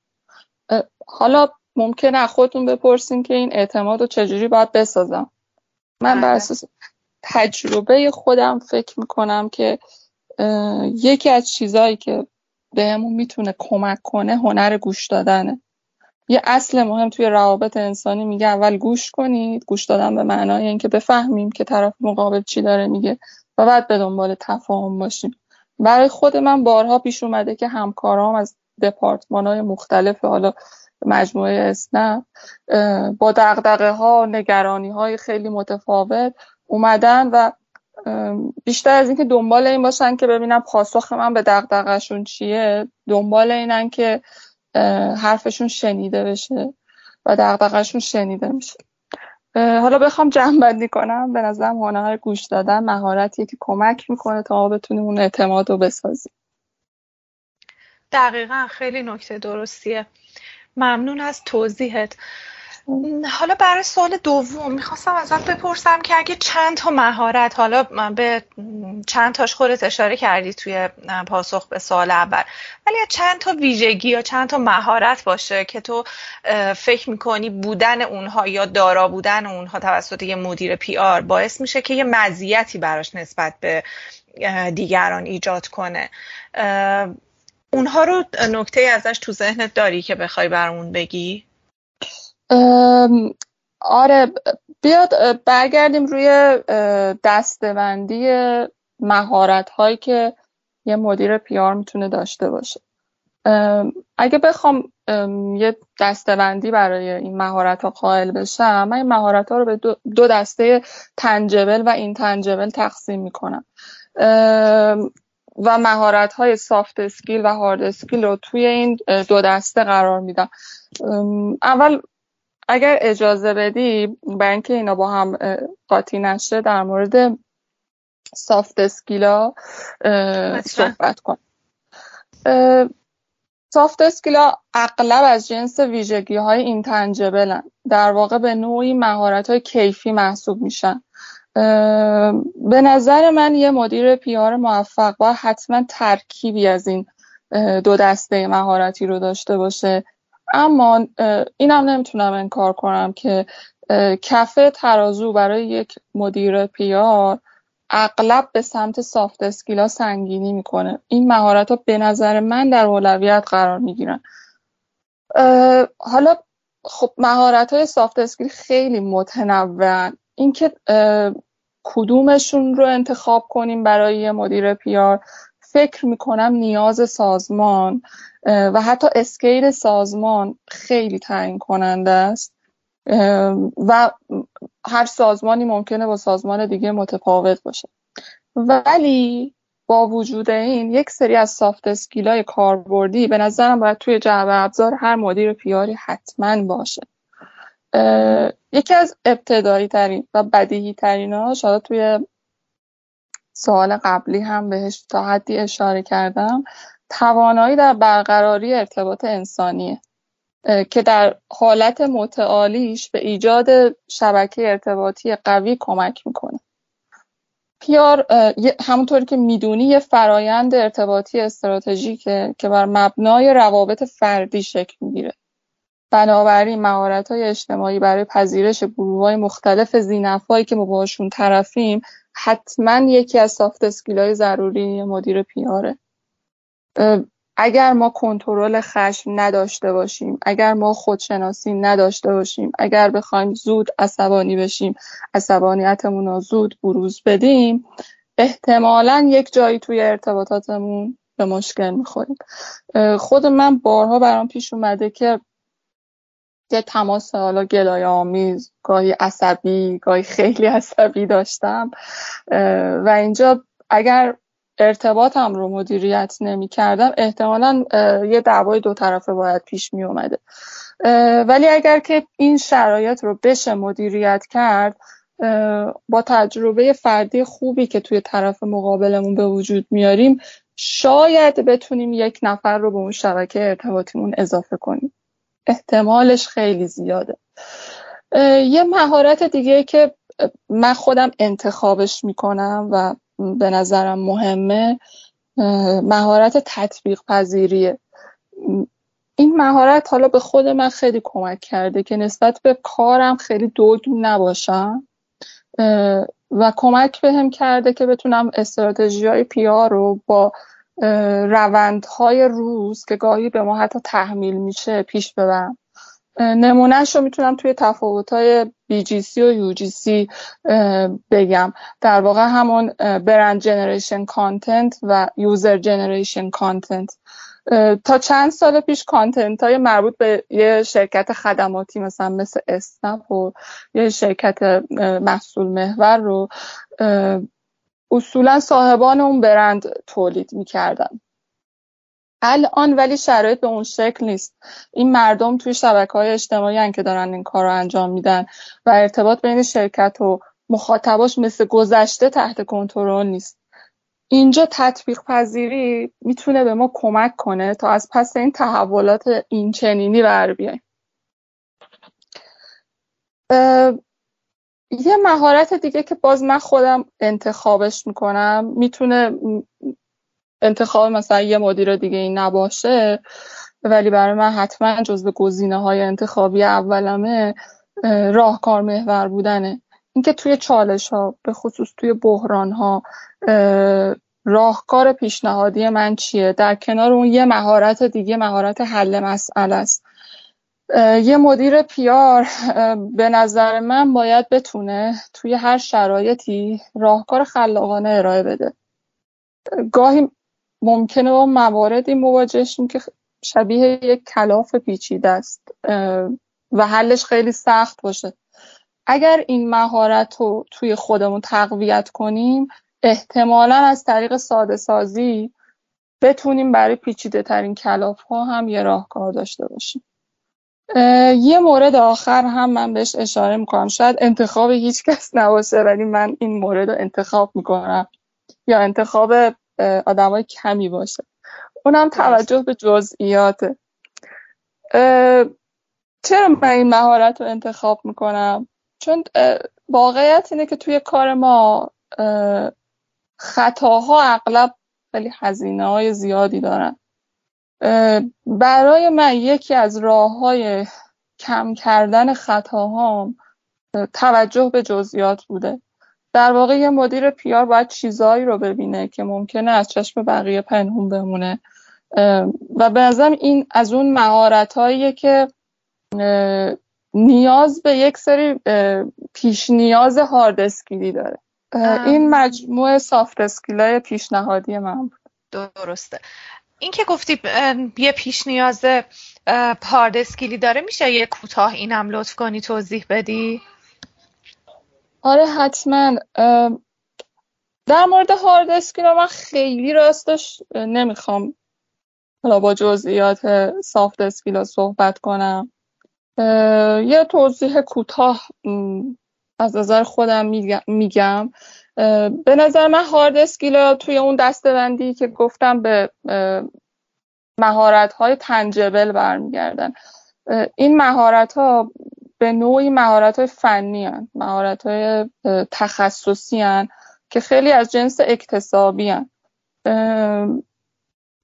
حالا ممکنه خودتون بپرسین که این اعتماد رو چجوری باید بسازم. من بر اساس تجربه خودم فکر می‌کنم که یکی از چیزهایی که بهمون می‌تونه کمک کنه هنر گوش دادنه. یه اصل مهم توی روابط انسانی میگه اول گوش کنید گوش دادن به معنای اینکه بفهمیم که طرف مقابل چی داره میگه و بعد به دنبال تفاهم باشیم. برای خود من بارها پیش اومده که همکارام از دپارتمان های مختلف حالا مجموعه اسنپ با دقدقه ها نگرانی های خیلی متفاوت اومدن و بیشتر از اینکه دنبال این باشن که ببینم پاسخ من به دقدقهشون چیه دنبال اینن که حرفشون شنیده بشه و دقدقهشون شنیده میشه. حالا بخوام جمع بندی کنم. به نظرم هنر گوش دادن مهارتیه که کمک می‌کنه تا ما بتونیم اون اعتماد رو بسازیم. دقیقا خیلی نکته درستیه. ممنون از توضیحت. حالا برای سوال دوم می‌خواستم ازت بپرسم که اگه چند تا مهارت حالا به چند تاش خودت اشاره کردی توی پاسخ به سوال اول ولی چند تا ویژگی یا چند تا مهارت باشه که تو فکر می‌کنی بودن اونها یا دارا بودن اونها توسط یه مدیر پی آر باعث میشه که یه مزیتی براش نسبت به دیگران ایجاد کنه. اونها رو نکته ازش تو ذهنت داری که بخوای برامون بگی؟ آره بیاد برگردیم روی دستبندی مهارت هایی که یه مدیر پیار می‌تونه داشته باشه اگه بخوام یه دستبندی برای این مهارت ها قائل بشم من این مهارت ها رو به دو, دسته تنجبل و این تنجبل تقسیم می‌کنم و مهارت های سافت اسکیل و هارد اسکیل رو توی این دو دسته قرار میدم. اول اگر اجازه بدی برای اینکه اینا با هم قاطی نشه در مورد soft skill ا صحبت کنم. soft skill ا اغلب از جنس ویژگی های intangible ان در واقع به نوعی مهارت های کیفی محسوب میشن. به نظر من یه مدیر PR موفق با حتما ترکیبی از این دو دسته مهارتی رو داشته باشه. اما اینم نمی‌تونم انکار کنم که کفه ترازو برای یک مدیر PR اغلب به سمت soft skill ا سنگینی می‌کنه. این مهارت ها به نظر من در اولویت قرار می‌گیرن. حالا خب مهارت های soft skill خیلی متنوعن. اینکه کدومشون رو انتخاب کنیم برای مدیر PR. فکر می‌کنم نیاز سازمان و حتی اسکیل سازمان خیلی تعیین کننده است. و هر سازمانی ممکنه با سازمان دیگه متفاوت باشه. ولی با وجود این یک سری از سافت اسکیل های کاربردی به نظرم باید توی جعبه ابزار هر مدیر پیاری حتما باشه. یکی از ابتدایی ترین و بدیهی ترین ها شاید توی سوال قبلی هم بهش تا حدی اشاره کردم توانایی در برقراری ارتباط انسانیه که در حالت متعالیش به ایجاد شبکه ارتباطی قوی کمک می‌کنه. پیار همونطوری که می‌دونی یه فرایند ارتباطی استراتژیکه که بر مبنای روابط فردی شکل می‌گیره. بنابراین مهارت های اجتماعی برای پذیرش گروه های مختلف زینفایی که ما باشون طرفیم حتما یکی از سافت اسکیل های ضروری مدیر پیاره اگر ما کنترل خشم نداشته باشیم اگر ما خودشناسی نداشته باشیم اگر بخوایم زود عصبانی بشیم عصبانیتمون رو زود بروز بدیم احتمالا یک جایی توی ارتباطاتمون به مشکل می‌خوریم. خود من بارها برام پیش اومده که یه تماس حالا گلای آمیز گاهی عصبی گاهی خیلی عصبی داشتم. و اینجا اگر ارتباطم رو مدیریت نمی کردم احتمالا یه دعوای دو طرفه باید پیش می اومده ولی اگر که این شرایط رو بشه مدیریت کرد با تجربه فردی خوبی که توی طرف مقابلمون به وجود میاریم شاید بتونیم یک نفر رو به اون شبکه ارتباطیمون اضافه کنیم. احتمالش خیلی زیاده. یه مهارت دیگه که من خودم انتخابش می‌کنم و به نظرم مهمه مهارت تطبیق پذیریه. این مهارت حالا به خود من خیلی کمک کرده که نسبت به کارم خیلی دوگم نباشم و کمک بهم کرده که بتونم استراتژی های پیار رو با روندهای روز که گاهی به ما حتی تحمیل میشه پیش ببرم. نمونهش رو می‌تونم توی تفاوت‌های BGC و UGC بگم. در واقع همون brand generation content و user generation content تا چند سال پیش content های مربوط به یه شرکت خدماتی مثلا مثل اسنپ و یه شرکت محصول محور رو اصولا صاحبان اون برند تولید می‌کردن. الان ولی شرایط به اون شکل نیست. این مردم توی شبکه های اجتماعی که دارن این کار رو انجام میدن و ارتباط بین شرکت و مخاطباش مثل گذشته تحت کنترل نیست. اینجا تطبیق پذیری می‌تونه به ما کمک کنه تا از پس این تحولات این چنینی بر بیایم. یه مهارت دیگه که باز من خودم انتخابش می‌کنم می‌تونه انتخاب مثلا یه مدیر دیگه این نباشه ولی برای من حتما جزو گزینه های انتخابی اولمه راهکار محور بودنه. اینکه توی چالش ها به خصوص توی بحران ها راهکار پیشنهادی من چیه؟ در کنار اون یه مهارت دیگه مهارت حل مسئله است. یه مدیر پیار به نظر من باید بتونه توی هر شرایطی راهکار خلاقانه ارائه بده. گاهی ممکنه با مواردی مواجه که شبیه یک کلاف پیچیده است و حلش خیلی سخت باشه. اگر این مهارت رو توی خودمون تقویت کنیم احتمالا از طریق ساده سازی بتونیم برای پیچیده ترین کلاف ها هم یه راهکار داشته باشیم. یه مورد آخر هم من بهش اشاره می‌کنم. شاید انتخاب هیچ کس نباشه ولی من این مورد رو انتخاب می‌کنم. یا انتخاب آدمای کمی باشه. اونم توجه به جزئیاته. چرا من این مهارت رو انتخاب می‌کنم؟ چون واقعیت اینه که توی کار ما خطاها اغلب خیلی هزینه های زیادی دارن. برای من یکی از راه های کم کردن خطاهام توجه به جزئیات بوده. در واقع یه مدیر PR باید چیزهایی رو ببینه که ممکنه از چشم بقیه پنهون بمونه. و به نظرم این از اون مهارت که نیاز به یک سری پیش نیاز hard skill ی داره. این مجموعه soft skill ای پیشنهادی من بود. درسته. این که گفتی یه پیش نیاز hard skill ی داره میشه یه کوتاه اینم لطف کنی توضیح بدی؟ آره حتما. در مورد hard skill من خیلی راستش نمی‌خوام حالا با جزئیات soft skill صحبت کنم. یه توضیح کوتاه از نظر خودم میگم. به نظر من hard skill توی اون دسته‌بندی که گفتم به مهارت های تنجبل برمیگردن این مهارت ها به نوعی مهارت های فنی هن. مهارت های تخصصی هن که خیلی از جنس اکتسابی هن.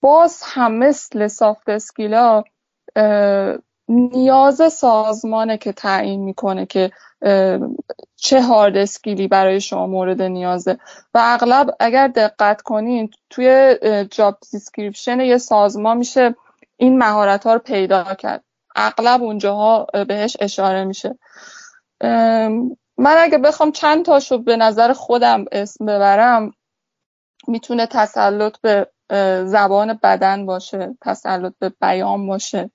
باز هم مثل سافت اسکیلا نیاز سازمانه که تعیین می‌کنه که چه هارد اسکیلی برای شما مورد نیازه؟ و اغلب اگر دقت کنین توی job description یه سازمان میشه این مهارت ها رو پیدا کرد. اغلب اونجاها بهش اشاره میشه. من اگه بخوام چند تاشو به نظر خودم اسم ببرم می‌تونه تسلط به زبان بدن باشه تسلط به بیان باشه.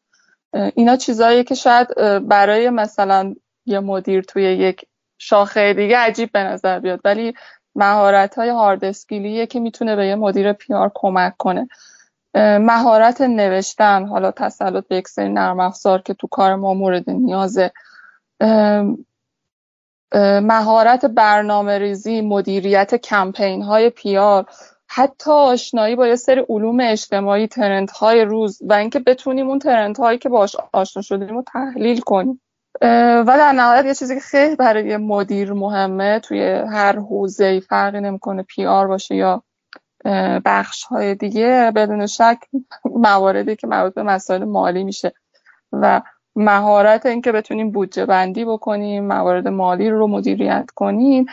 اینا چیزهایی که شاید برای مثلا یه مدیر توی یک شاخه دیگه عجیب به نظر بیاد. ولی مهارت های هارد اسکیلیه که می‌تونه به یه مدیر پیار کمک کنه. مهارت نوشتن حالا تسلط به یک سری نرم افزار که تو کار ما مورد نیازه. مهارت برنامه ریزی مدیریت کمپین های پیار حتی آشنایی با یه سری علوم اجتماعی ترنت های روز و اینکه بتونیم اون ترنت هایی که باش آشنا شدیم رو تحلیل کنیم. و در نهایت یه چیزی که خیلی برای مدیر مهمه توی هر حوزه فرقی نمی‌کنه پی آر باشه یا بخش های دیگه بدون شک مواردی که مربوط به مسائل مالی میشه. و مهارت اینکه بتونیم بودجه بندی بکنیم موارد مالی رو مدیریت کنیم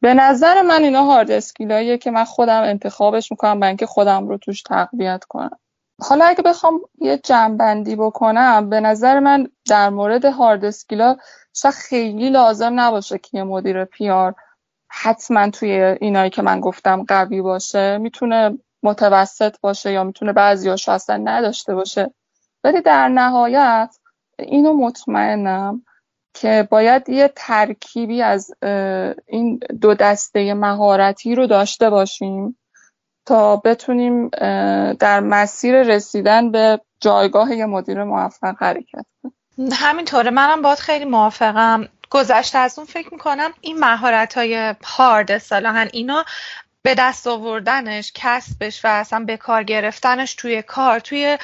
به نظر من اینا هارد اسکیلاییه که من خودم انتخابش می‌کنم برای اینکه خودم رو توش تقویت کنم. حالا اگه بخوام یه جمعبندی بکنم به نظر من در مورد هارد اسکیلا شاید خیلی لازم نباشه که یه مدیر پیار حتما توی اینایی که من گفتم قوی باشه. می‌تونه متوسط باشه یا می‌تونه بعضیاشو اصلا نداشته باشه. ولی در نهایت اینو مطمئنم که باید یه ترکیبی از این دو دسته مهارتی رو داشته باشیم. تا بتونیم در مسیر رسیدن به جایگاه یه مدیر موفق حرکت کنیم. همینطوره. منم باید خیلی موافقم. گذشته از اون فکر می‌کنم این مهارت های هارد اصطلاحا اینا به دست آوردنش کسبش و اصلا به کار گرفتنش توی کار توی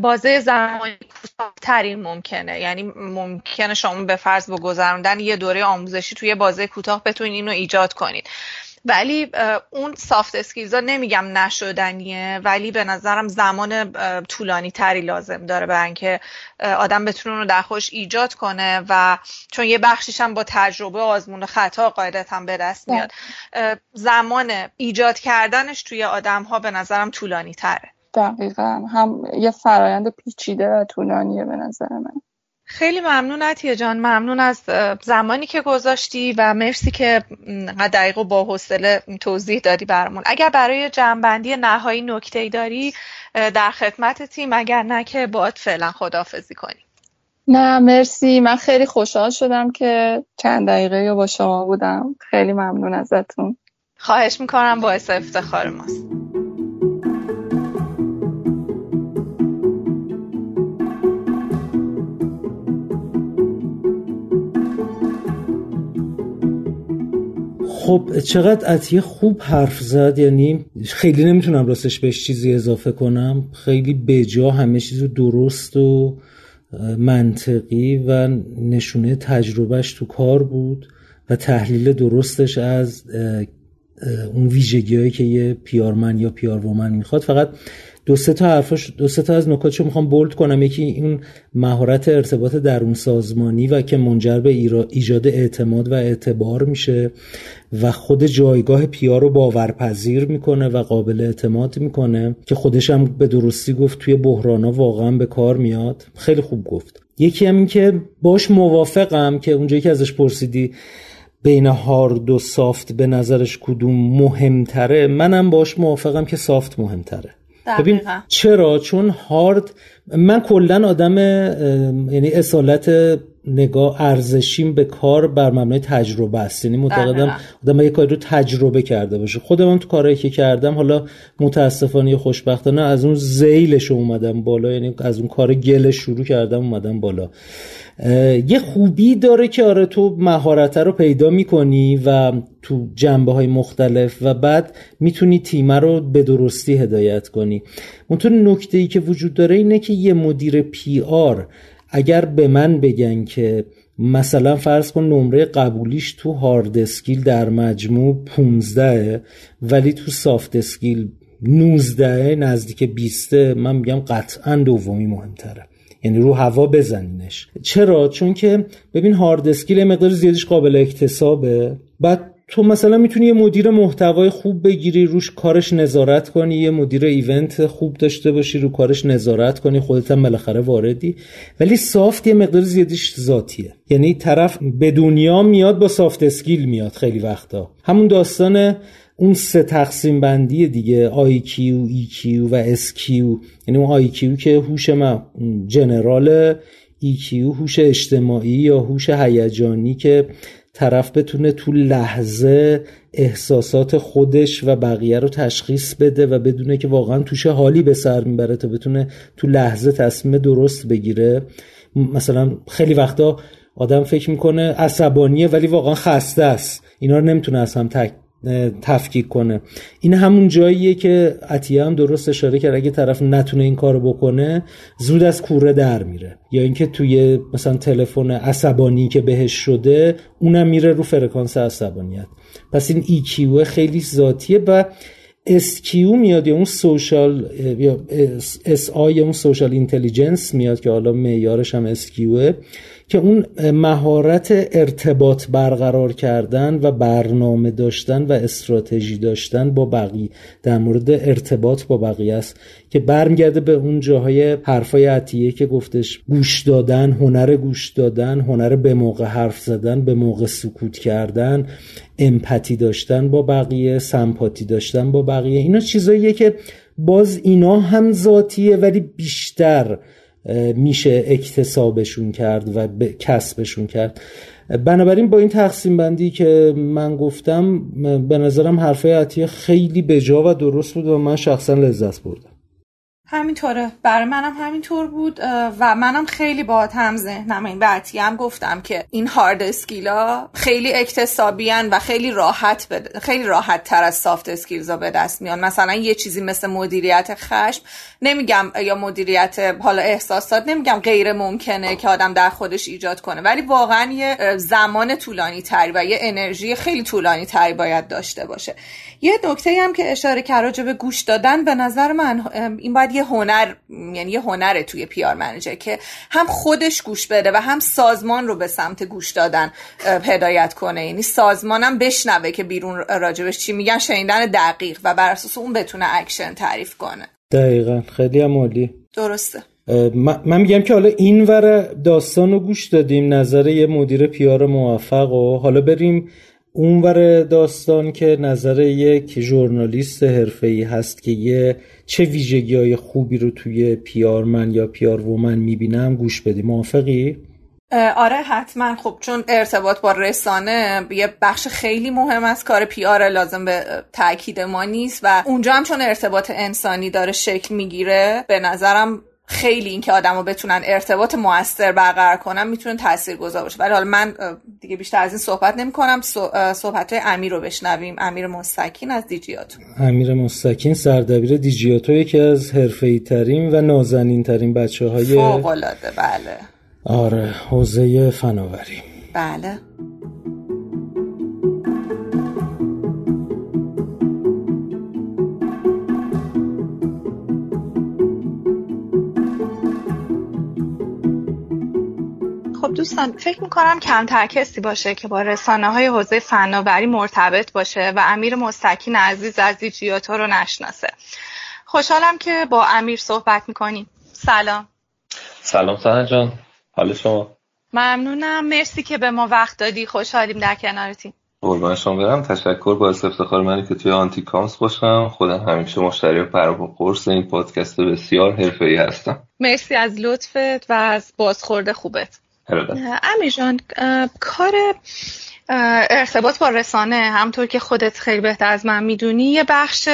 بازه زمانی کوتاهترین ممکنه. یعنی ممکنه شما به فرض با گذراندن یه دوره آموزشی توی بازه کوتاه بتونید اینو ایجاد کنید ولی اون سافت اسکیلز ها نمیگم نشدنیه ولی به نظرم زمان طولانی تری لازم داره برای اینکه آدم بتونه رو در خوش ایجاد کنه و چون یه بخشیش هم با تجربه آزمون و خطا قاعدتا به دست میاد. زمان ایجاد کردنش توی آدم ها به نظرم طولانی تره دقیقا. هم یه فرایند پیچیده و طولانیه به نظر من. خیلی ممنون عطیه جان. ممنون از زمانی که گذاشتی و مرسی که دقیق و با حوصله توضیح دادی برامون. اگر برای جمعبندی نهایی نکته ای داری در خدمت تیم اگر نه که باید فعلا خدافزی کنی. نه مرسی. من خیلی خوشحال شدم که چند دقیقه با شما بودم. خیلی ممنون ازتون. خواهش می‌کنم باعث افتخار ماست. خب چقدر عطیه خوب حرف زد یعنی خیلی نمی‌تونم راستش بهش چیزی اضافه کنم. خیلی بجا همه چیز درست و منطقی و نشونه تجربهش تو کار بود و تحلیل درستش از اون ویژگی هایی که یه پیارمن یا پیارومن می‌خواد. فقط دو سه تا حرفاش دو سه تا از نکاتشو می‌خوام بولد کنم. یکی این مهارت ارتباط درون سازمانی و که منجر به ایجاد اعتماد و اعتبار میشه و خود جایگاه پیا رو باورپذیر می‌کنه و قابل اعتماد می‌کنه که خودش هم به درستی گفت توی بحرانا واقعا به کار میاد. خیلی خوب گفت. یکی هم این که باش موافقم که اونجایی که ازش پرسیدی بین هارد و سافت به نظرش کدوم مهمتره منم باش موافقم که سافت مهمتره. ببین چرا؟ چون هارد من کلا آدم یعنی اصالت نگاه ارزشیم به کار بر مبنای تجربه است. یعنی معتقدم آدم یه کاری رو تجربه کرده باشه. خودم تو کارهایی که کردم حالا متاسفانه یا خوشبختانه از اون زیلش اومدم بالا. یعنی از اون کار گل شروع کردم اومدم بالا. یه خوبی داره که آره تو مهارت رو پیدا می‌کنی و تو جنبه های مختلف و بعد می‌تونی تیمه رو به درستی هدایت کنی. اونطور نکته ای که وجود داره اینه که یه مدیر PR اگر به من بگن که مثلا فرض کن نمره قبولیش تو hard skill در مجموع 15 ولی تو soft skill 19 نزدیک 20 من میگم قطعا دومی مهمتره. یعنی رو هوا بزنینش. چرا؟ چون که ببین hard skill مقدار زیادیش قابل اکتسابه. بعد تو مثلا می‌تونی یه مدیر محتوای خوب بگیری روش کارش نظارت کنی یه مدیر event خوب داشته باشی رو کارش نظارت کنی خودت هم بالاخره واردی. ولی سافت یه مقدار زیادیش ذاتیه. یعنی طرف به دنیا میاد با سافت اسکیل میاد خیلی وقتا. همون داستان اون سه تقسیم بندی دیگه IQ, EQ و SQ یعنی اون IQ که هوش ما جنرال EQ هوش اجتماعی یا هوش هیجانی که طرف بتونه تو لحظه احساسات خودش و بقیه رو تشخیص بده و بدونه که واقعا توش حالی به سر می‌بره تا بتونه تو لحظه تصمیم درست بگیره. مثلا خیلی وقتا آدم فکر می‌کنه عصبانیه ولی واقعا خسته است. اینا رو نمی‌تونه از هم تک تفکیک کنه. این همون جاییه که عطیه هم درست اشاره کرد اگه طرف نتونه این کارو بکنه زود از کوره در میره. یا اینکه توی مثلا تلفن عصبانی که بهش شده اونم میره رو فرکانس عصبانیت. پس این EQ خیلی ذاتیه و SQ میاد یا اون سوشال یا SI یا اون سوشال اینتلیجنس میاد که حالا معیارش هم SQه که اون مهارت ارتباط برقرار کردن و برنامه داشتن و استراتژی داشتن با بقیه در مورد ارتباط با بقیه است که برمیگرده به اون جاهای حرفای عطیه که گفتش گوش دادن هنر گوش دادن هنر به موقع حرف زدن به موقع سکوت کردن empathy داشتن با بقیه sympathy داشتن با بقیه. اینا چیزاییه که باز اینا هم ذاتیه ولی بیشتر میشه اکتسابشون کرد و کسبشون کرد. بنابراین با این تقسیم بندی که من گفتم به نظرم حرفای عطیه خیلی بجا و درست بود و من شخصا لذت بردم. همینطوره. برای منم همینطور بود و منم خیلی با هم ذهنم این بعدی هم گفتم که این hard skill ا خیلی اکتسابی و خیلی راحت بد... خیلی راحت تر از soft skills ها به دست میان. مثلا یه چیزی مثل مدیریت خشم نمیگم یا مدیریت حالا احساسات نمیگم غیر ممکنه که آدم در خودش ایجاد کنه. ولی واقعا یه زمان طولانی تری و یه انرژی خیلی طولانی تری باید داشته باشه. یه نکته هم که اشاره کرد به گوش دادن به نظر من این باید یه هنر یعنی یه هنره توی PR manager که هم خودش گوش بده و هم سازمان رو به سمت گوش دادن هدایت کنه. یعنی سازمانم بشنوه که بیرون راجبش چی میگن شنیدن دقیق و بر اساس اون بتونه اکشن تعریف کنه. دقیقا. خیلی عالی. درسته. من میگم که حالا این ور داستان رو گوش دادیم نظر یه مدیر پیار موفق و حالا بریم اونور داستان که نظر یک ژورنالیست حرفه‌ای هست که یه چه ویژگی های خوبی رو توی پیارمن یا پیار وومن می‌بینم گوش بدی موافقی؟ آره حتما خب چون ارتباط با رسانه یه بخش خیلی مهم از کار پیار لازم به تاکید ما نیست و اونجا هم چون ارتباط انسانی داره شکل می‌گیره به نظرم خیلی اینکه آدمو بتونن ارتباط موثر برقرار کنن می‌تونه تاثیرگذار باشه. ولی حالا من دیگه بیشتر از این صحبت نمی کنم صحبت های امیر رو بشنویم. امیر مستکین از دیجیاتو امیر مستکین سردبیر دیجیاتو یکی از حرفه‌ای ترین و نازنین ترین بچه های فوق بله. آره حوزه فناوری. بله. دوستان فکر می‌کنم کمتر کسی باشه که با رسانه های حوزه فناوری مرتبط باشه و امیر مستکین عزیز از دیجیاتو رو نشناسه. خوشحالم که با امیر صحبت می‌کنیم. سلام. سلام سهن جان. حال شما؟ ممنونم. مرسی که به ما وقت دادی. خوشحالیم در کنارتیم. قربان شما برم. تشکر. باعث افتخار منی که توی آنتی کامس باشم. خودم همیشه مشتری پا قرص این پادکست بسیار حرفه‌ای هستم. مرسی از لطفت و از بازخورد خوبت. امیر جان کار ارتباط با رسانه همونطور که خودت خیلی بهتر از من می‌دونی یه بخش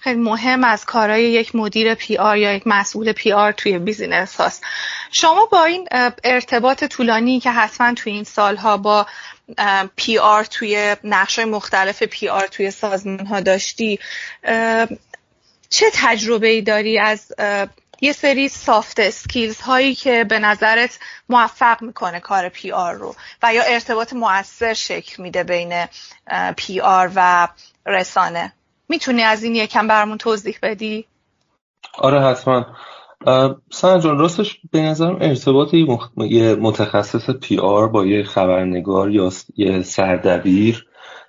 خیلی مهم از کارهای یک مدیر PR یا یک مسئول PR توی business هست شما با این ارتباط طولانی که حتما توی این سالها با PR توی نقش مختلف PR توی سازمان ها داشتی چه تجربه ای داری از یه سری soft skills هایی که به نظرت موفق می‌کنه کار PR رو و یا ارتباط موثر شکل میده بین PR و رسانه می‌تونی از این یکم برامون توضیح بدی؟ آره حتما سن جان راستش به نظرم ارتباط یه متخصص پی آر با یه خبرنگار یا یه سردبیر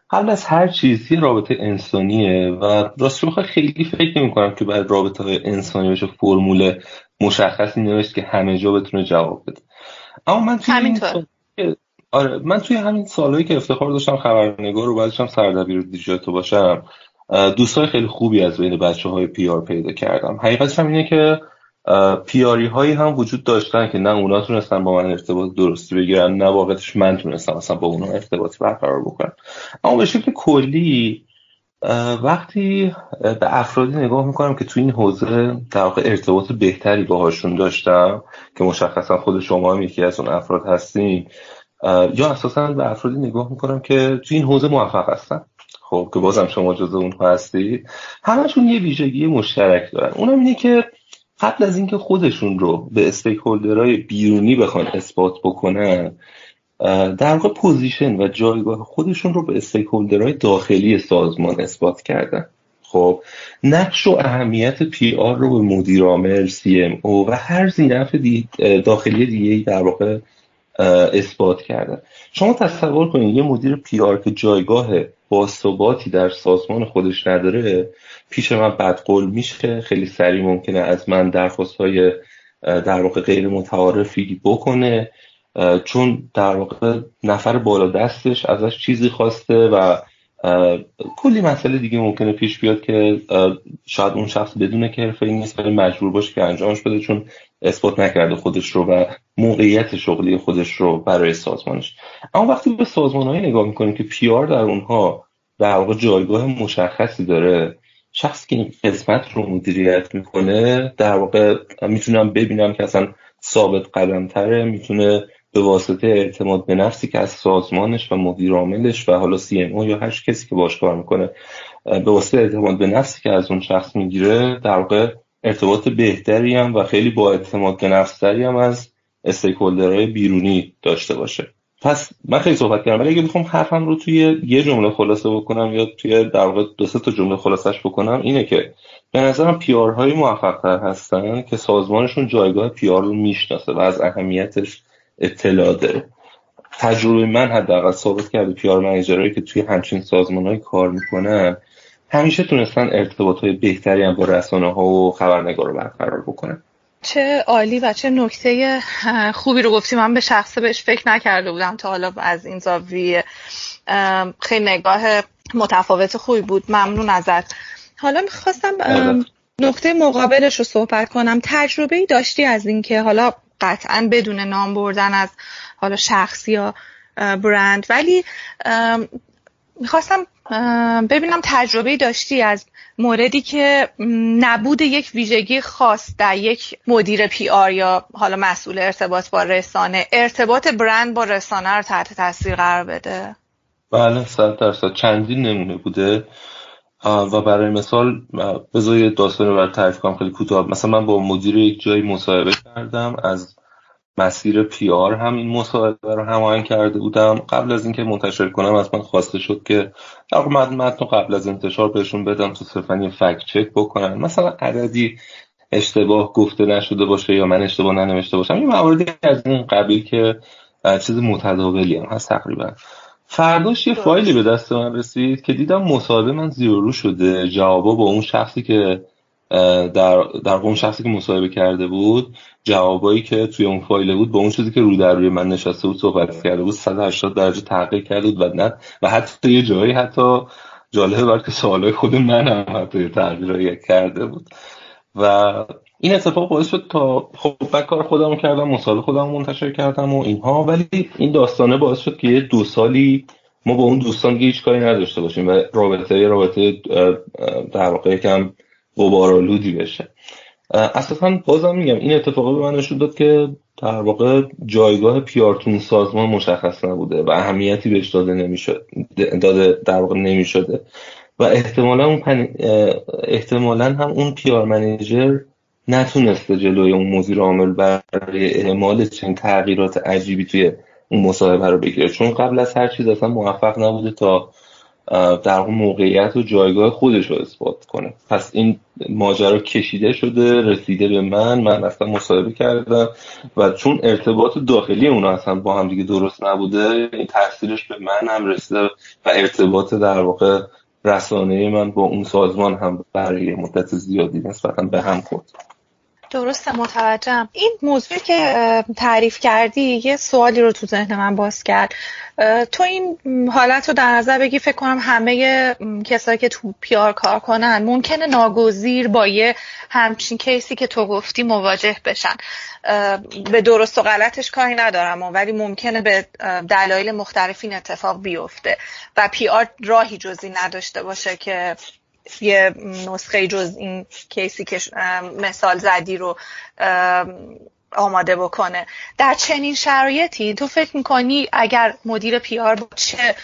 قبل از هر چیزی رابطه انسانیه و راست خیلی فکر نمی کنم که باید رابطه های انسانی بشه فرمول مشخصی نوشت که همه جا بتونه جواب بده. اما من توی همینطور. آره من توی همین سالهایی که افتخار داشتم خبرنگار و بعدش هم سردبیر دیجیتال باشم دوستای خیلی خوبی از بین بچه های پی آر پیدا کردم. حقیقتش هم اینه که پیاری هایی هم وجود داشتن که نه اونا تونستن با من ارتباط درستی بگیرن نه واقعتش من تونستم مثلا با اونا ارتباط برقرار بکنم. اما به شکل کلی وقتی به افرادی نگاه می‌کنم که تو این حوزه در واقع ارتباط بهتری باهاشون داشتم که مشخصا خود شما هم یکی از اون افراد هستین یا اساسا به افرادی نگاه می‌کنم که تو این حوزه موفق هستن. خب که بازم شما جزو اون هستید همشون یه ویژگی مشترک دارن. اونم اینه که قبل از اینکه خودشون رو به stakeholder های بیرونی بخوان اثبات بکنن در واقع position و جایگاه خودشون رو به stakeholder های داخلی سازمان اثبات کردن. خب نقش و اهمیت PR رو به مدیر عامل CMO و هر ذینفع داخلی دیگه در واقع اثبات کردن. شما تصور کنید یه مدیر پی آر که جایگاه باثباتی در سازمان خودش نداره پیش من بدقول میشه خیلی سریع ممکنه از من درخواست های در واقع غیر متعارفی بکنه چون در واقع نفر بالا دستش ازش چیزی خواسته و کلی مسئله دیگه ممکنه پیش بیاد که شاید اون شخص بدونه که حرفه نیست ولی مجبور باشه که انجامش بده چون اثبات نکرده خودش رو و موقعیت شغلی خودش رو برای سازمانش. اما وقتی به سازمان نگاه می‌کنیم که پیار در اونها در واقع جایگاه مشخصی داره شخصی که این قسمت رو مدیریت می‌کنه در واقع می‌تونم ببینم که اصلا ثابت قدمتره می‌تونه به واسطه اعتماد به نفسی که از سازمانش و مدیر عاملش و حالا سی ام یا هر کسی که باش کار می‌کنه به واسطه اعتماد به نفسی که از اون شخص می‌گیره در واقع ارتباط بهتری هم و خیلی با اعتماد به نفستری هم از استیکولدرهای بیرونی داشته باشه. پس من خیلی صحبت کردم ولی اگه بخوام حرفم رو توی یه جمله خلاصه بکنم یا توی در واقع دو سه تا جمله خلاصش بکنم اینه که به نظرم پیار های موفق تر هستن که سازمانشون جایگاه پیار رو می‌شناسه و از اهمیتش اطلاع داره. تجربه من حداقل ثابت کرده پیار منیجرهایی که توی همچین سازمان کار می‌کنن همیشه تونستن ارتباط های بهتری هم با رسانه ها و خبرنگار رو برقرار بکنن. چه عالی و چه نکته خوبی رو گفتی. من به شخصه بهش فکر نکرده بودم تا حالا از این زاویه. خیلی نگاه متفاوت خوبی بود. ممنون ازت. حالا می‌خواستم. نقطه مقابلش رو صحبت کنم. تجربه ای داشتی از اینکه حالا قطعا بدون نام بردن از حالا شخص یا برند. ولی می‌خواستم ببینم تجربه داشتی از موردی که نبود یک ویژگی خاص در یک مدیر پی آر یا حالا مسئول ارتباط با رسانه. ارتباط برند با رسانه رو تحت تاثیر قرار بده. بله صد درصد. چندین نمونه بوده. و برای مثال بذار داستان رو تعریف کنم خیلی کوتاه. مثلا من با مدیر یک جایی مصاحبه کردم. از مسیر پی آر هم این مصاحبه رو هماهنگ کرده بودم. قبل از اینکه منتشر کنم از من خواسته شد که در متن متن قبل از انتشار بهشون بدم تو صرفا یه فکت چک بکنن. مثلا عددی اشتباه گفته نشده باشه یا من اشتباه ننوشته باشم یه مواردی از این قبیل که چیز متداولی هم هست تقریبا. فرداش یه فایلی به دست من رسید که دیدم مصاحبه من زیرو شده. جوابا با اون شخصی که در در اون شخصی که مصاحبه کرده بود جوابایی که توی اون فایل بود با اون چیزی که رو در روی من نشسته بود صحبت کرده بود 180 درجه تغییر کرده بود و نه و حتی یه جایی حتی جالبه برای که سوالای خود من هم حتی تغییر کرده بود. و این اتفاق باعث شد تا خب من کار خودم کردم مصاحبه خودم منتشر کردم و اینها ولی این داستانه باعث شد که یه دو سالی ما با اون دوستان هیچ کاری نداشته باشیم و رابطه رابطه در واقع یکم بشه. اساسا بازم میگم این اتفاقی به من نشون داد که در واقع جایگاه پیارتون سازمان مشخص نبوده و اهمیتی بهش داده نمی‌شد داده در واقع نمی‌شده. و احتمالا اون پن... احتمالا هم اون پیار منیجر نتونسته جلوی اون مدیر عامل برای اعمال چنین تغییرات عجیبی توی اون مصاحبه رو بگیره. چون قبل از هر چیز اصلا موفق نبوده تا در اون موقعیت و جایگاه خودش رو اثبات کنه. پس این ماجرا کشیده شده رسیده به من من اصلا مصاحبه کردم و چون ارتباط داخلی اونا اصلا با هم دیگه درست نبوده این تاثیرش به من هم رسیده و ارتباط در واقع رسانه من با اون سازمان هم برای مدت زیادی نسبتا به هم خورد. درسته متوجهم. این موضوعی که تعریف کردی یه سوالی رو تو ذهن من باز کرد. تو این حالت رو در نظر بگی فکر کنم همه کسایی که تو پیار کار کنن ممکنه ناگزیر با یه همچین کیسی که تو گفتی مواجه بشن. به درست و غلطش کاری ندارم ولی ممکنه به دلایل مختلف این اتفاق بیفته و پی راهی جزی نداشته باشه که یه نسخه جز این کیسی که مثال زدی رو آماده بکنه. در چنین شرایطی تو فکر می‌کنی اگر مدیر پیار با چه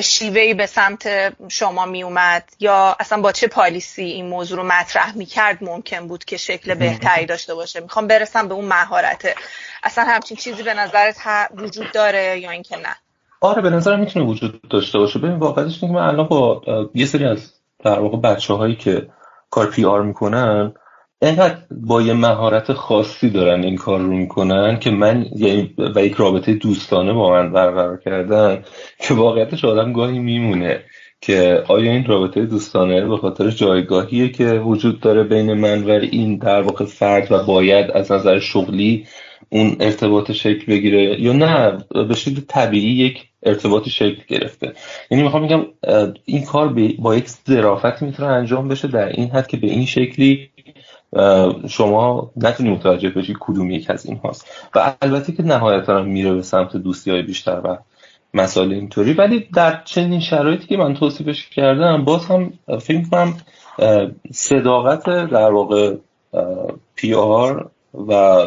شیوهی به سمت شما میومد یا اصلا با چه پالیسی این موضوع رو مطرح می‌کرد ممکن بود که شکل بهتری داشته باشه؟ می‌خوام برسم به اون مهارته. اصلا همچین چیزی به نظرت وجود داره یا اینکه نه؟ آره به نظر می‌تونه وجود داشته باشه. ببین واقعیتش که من الان با یه سری از در واقع بچه هایی که کار پی آر می‌کنن اینقدر با یه مهارت خاصی دارن این کار رو می‌کنن که من یعنی و یک رابطه دوستانه با من برقرار کردن که واقعیتش آدم گاهی میمونه که آیا این رابطه دوستانه به خاطر جایگاهیه که وجود داره بین من و این در واقع فرد و باید از نظر شغلی اون ارتباط شکل بگیره یا نه به شکل طبیعی یک ارتباطی شکل گرفته. یعنی می‌خوام میگم این کار با یک ظرافتی می‌تونه انجام بشه در این حد که به این شکلی شما نتونی متوجه بشی کدوم یک از این هاست. و البته که نهایتا میره به سمت دوستی های بیشتر و مسائل اینطوری. ولی در چنین شرایطی که من توصیفش کردم باز هم فکر کنم صداقت در واقع پی آر و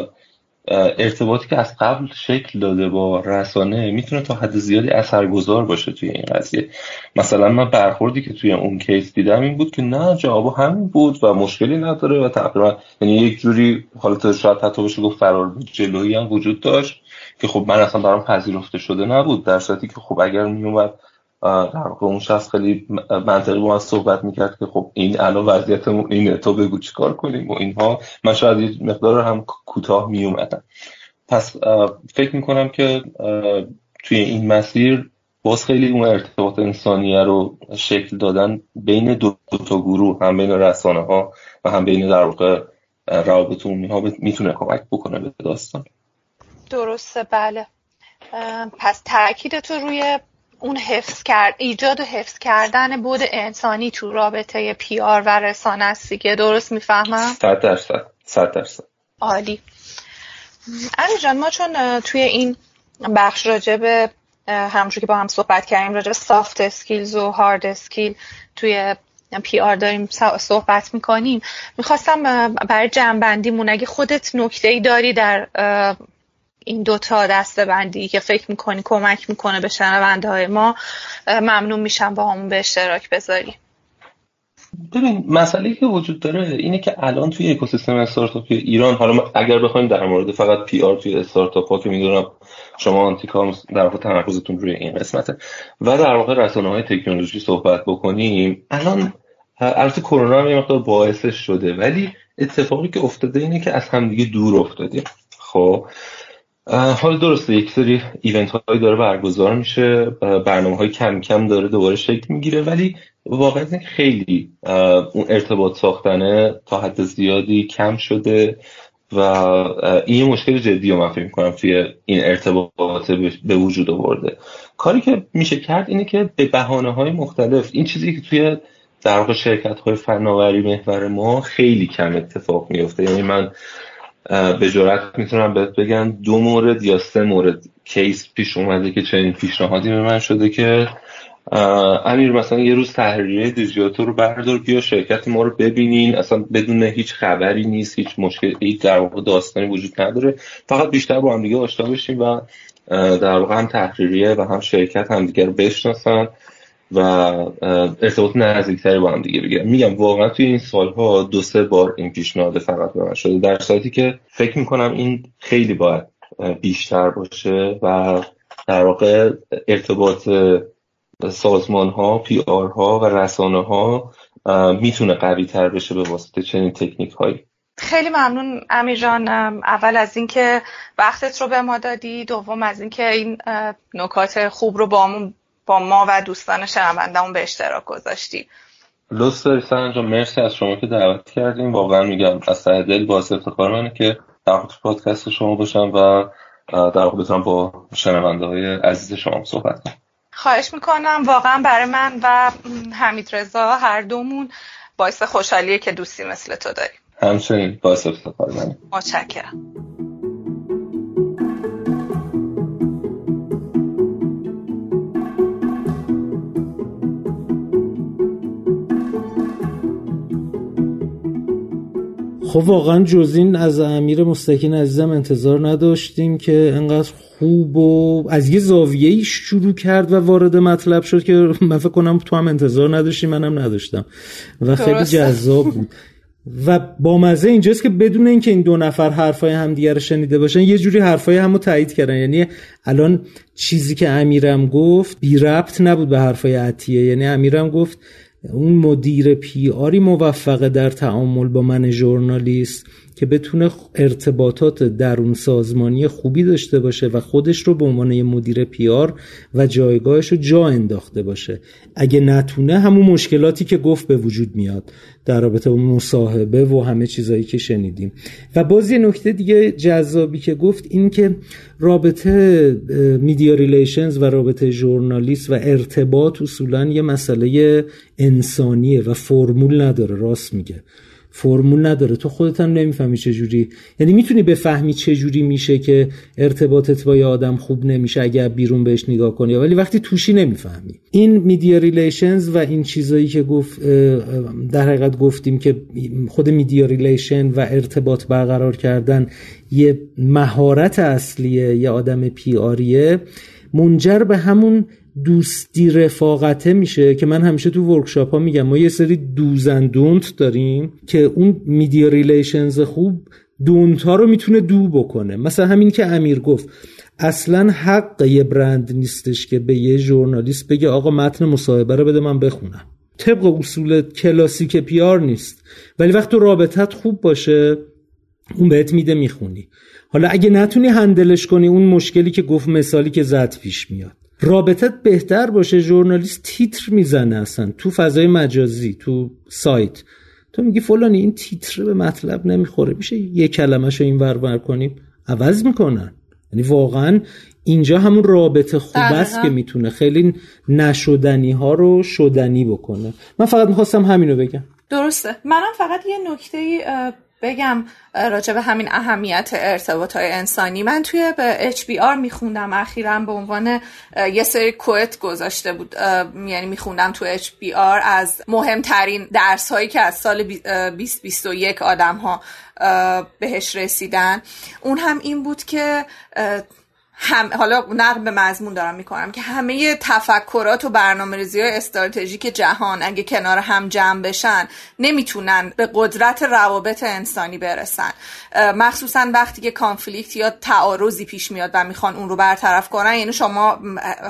ارتباطی که از قبل شکل داده با رسانه می‌تونه تا حد زیادی اثرگذار باشه توی این قضیه. مثلا من برخوردی که توی اون کیس دیدم این بود که نه جواب همین بود و مشکلی نداره و تقریبا یعنی یک جوری حالا شاید حتی بشه گفت فرار بود جلویی هم وجود داشت که خب من اصلا برام پذیرفته شده نبود در صورتی که خب اگر میومد در واقع اون شخص خیلی منطقی با من صحبت می‌کرد که خب این الان وضعیتمون اینه تو بگو چیکار کنیم؟ و اینها من شاید یه مقدار هم کوتاه میومدم پس فکر می‌کنم که توی این مسیر باز خیلی اون ارتباط انسانیه رو شکل دادن بین دو, تا گروه هم بین رسانه ها و هم بین در واقع روابط عمومی ها می‌تونه کمک بکنه به داستان. درسته بله. پس تاکید تو روی اون حفظ کرد ایجاد و حفظ کردن بود انسانی تو رابطه پی آر و رسانه است دیگه. درست می‌فهمم؟ صد درصد صد درصد. عالی. علی جان ما چون توی این بخش راجع به همونجور که با هم صحبت کردیم راجع به soft skills و hard skill توی PR داریم صحبت می‌کنیم می‌خواستم برای جمع‌بندیمون اگه خودت نکته ای داری در این دوتا دسته بندی که فکر می‌کنی کمک می‌کنه به شنونده های ما ممنون میشم باهامون به اشتراک بذاری. ببین مسئله که وجود داره اینه که الان توی اکوسیستم استارتاپ ایران حالا اگر بخوایم در مورد فقط PR توی استارتاپ ها که می‌دونم شما آنتیکام در واقع تمرکزتون روی این قسمته و در واقع رسانه های تکنولوژی صحبت بکنیم الان البته کرونا هم یه مقدار باعثش شده ولی اتفاقی که افتاده اینه که از همدیگه دور افتادیم. خب؟ حال درسته یک سری event هایی داره برگزار میشه برنامه های کم کم داره دوباره شکل می‌گیره ولی واقعا خیلی اون ارتباط ساختنه تا حد زیادی کم شده و این مشکل جدی رو من فکر می‌کنم توی این ارتباطات به وجود آورده. کاری که میشه کرد اینه که به بحانه های مختلف این چیزی که توی در واقع شرکت های فناوری محور ما خیلی کم اتفاق میفته یعنی من به جرات می‌تونم بهت بگم دو مورد یا سه مورد کیس پیش اومده که چنین پیشنهادی به من شده که امیر مثلا یه روز تحریریه دیجیاتور رو بردار بیا شرکت ما رو ببینین. اصلا بدون هیچ خبری نیست هیچ مشکل هیچ در واقع داستانی وجود نداره. فقط بیشتر با هم دیگه آشنا بشیم و در واقع هم تحریریه و هم شرکت هم دیگه رو بشناسن. و ارتباط نزدیکتری با هم دیگه بگیرم. میگم واقعا توی این سالها دو سه بار این پیشنهاد فقط به من شده در صورتی که فکر می‌کنم این خیلی باید بیشتر باشه و در واقع ارتباط سازمان ها پی آر ها و رسانه ها می‌تونه قوی تر بشه به واسطه چنین تکنیک هایی خیلی ممنون امیر جان. اول از اینکه وقتت رو به ما دادی دوم از اینکه این نکات خوب رو با با ما و دوستان شنوندهمون به اشتراک گذاشتی. لطف داری جان مرسی از شما که دعوت کردیم واقعا میگم از ته دل باعث افتخار منه که در پادکست شما باشم و در بتونم با شنونده های عزیز شما صحبت کنم. خواهش می‌کنم. واقعا برای من و حمید رضا هر دومون باعث خوشحالیه که دوستی مثل تو داریم. همچنین باعث افتخار منه. متشکرم. خب واقعا جز این از امیر مستکین عزیزم انتظار نداشتیم که انقدر خوب و از یه زاویه شروع کرد و وارد مطلب شد که من فکر کنم تو هم انتظار نداشتی منم نداشتم و خیلی جذاب بود. و با مزه اینجاست که بدون اینکه این دو نفر حرفای همدیگه رو شنیده باشن یه جوری حرفای همو تایید کردن. یعنی الان چیزی که امیرم گفت بی ربط نبود به حرفای عطیه. یعنی امیرم گفت اون مدیر PR ی موفقه در تعامل با من ژورنالیست. که بتونه ارتباطات درون سازمانی خوبی داشته باشه و خودش رو به عنوان مدیر PR و جایگاهش رو جا انداخته باشه. اگه نتونه همون مشکلاتی که گفت به وجود میاد در رابطه با مصاحبه و همه چیزایی که شنیدیم. و باز یه نکته دیگه جذابی که گفت این که رابطه media relations و رابطه ژورنالیست و ارتباط اصولا یه مسئله انسانیه و فرمول نداره راست میگه. فرمول نداره. تو خودت هم نمی‌فهمی چجوری. یعنی می‌تونی بفهمی چجوری میشه که ارتباطت با یه آدم خوب نمیشه اگر بیرون بهش نگاه کنی. ولی وقتی توشی نمی‌فهمی. این media relations و این چیزایی که گفت در حقیقت گفتیم که خود media relation و ارتباط برقرار کردن یه مهارت اصلیه یه آدم PR یه منجر به همون دوستی رفاقته میشه که من همیشه تو workshop ها میگم. ما یه سری do's and don't داریم که اون media relations خوب don't رو می‌تونه do بکنه. مثلا همین که امیر گفت اصلا حق یه برند نیستش که به یه ژورنالیست بگه آقا متن مصاحبه رو بده من بخونم. طبق اصول کلاسیک PR نیست. ولی وقت رابطت خوب باشه اون بهت میده می‌خونی. حالا اگه نتونی هندلش کنی اون مشکلی که گفت مثالی که زد پیش میاد. رابطت بهتر باشه ژورنالیست تیتر می‌زنه اصلا. تو فضای مجازی تو سایت. تو میگی فلانی این تیتر به مطلب نمی‌خوره. میشه یه کلمه شو این ور کنیم؟ عوض می‌کنن. یعنی واقعا اینجا همون رابطه خوب است که می‌تونه خیلی نشدنی ها رو شدنی بکنه. من فقط می‌خواستم همینو بگم. درسته. منم فقط یه نکته بگم راجع به همین اهمیت ارتباط های انسانی. من توی به HBR میخوندم. اخیرا به عنوان یه سری کوت گذاشته بود. یعنی میخوندم تو HBR از مهمترین درس هایی که از سال 2021 آدم ها بهش رسیدن. اون هم این بود که هم حالا نقل به مضمون دارم می‌کنم که همه تفکرات و برنامه ریزی های استراتژیک جهان اگه کنار هم جمع بشن نمی‌تونن به قدرت روابط انسانی برسن. مخصوصا وقتی که کانفلیکت یا تعارضی پیش میاد و می‌خوان اون رو برطرف کنن یعنی شما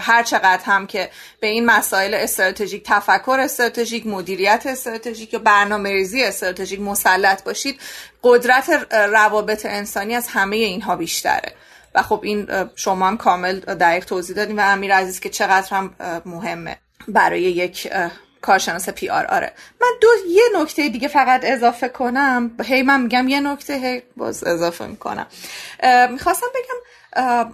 هر چقدر هم که به این مسائل استراتژیک تفکر استراتژیک مدیریت استراتژیک یا برنامه ریزی استراتژیک مسلط باشید قدرت روابط انسانی از همه اینها بیشتره. و خب این شما هم کامل دقیق توضیح دادیم و امیر عزیز که چقدر هم مهمه برای یک کارشناس پی آر آره. من دو یه نکته دیگه فقط اضافه کنم. هی من میگم یه نکته هی باز اضافه می‌کنم. می‌خواستم بگم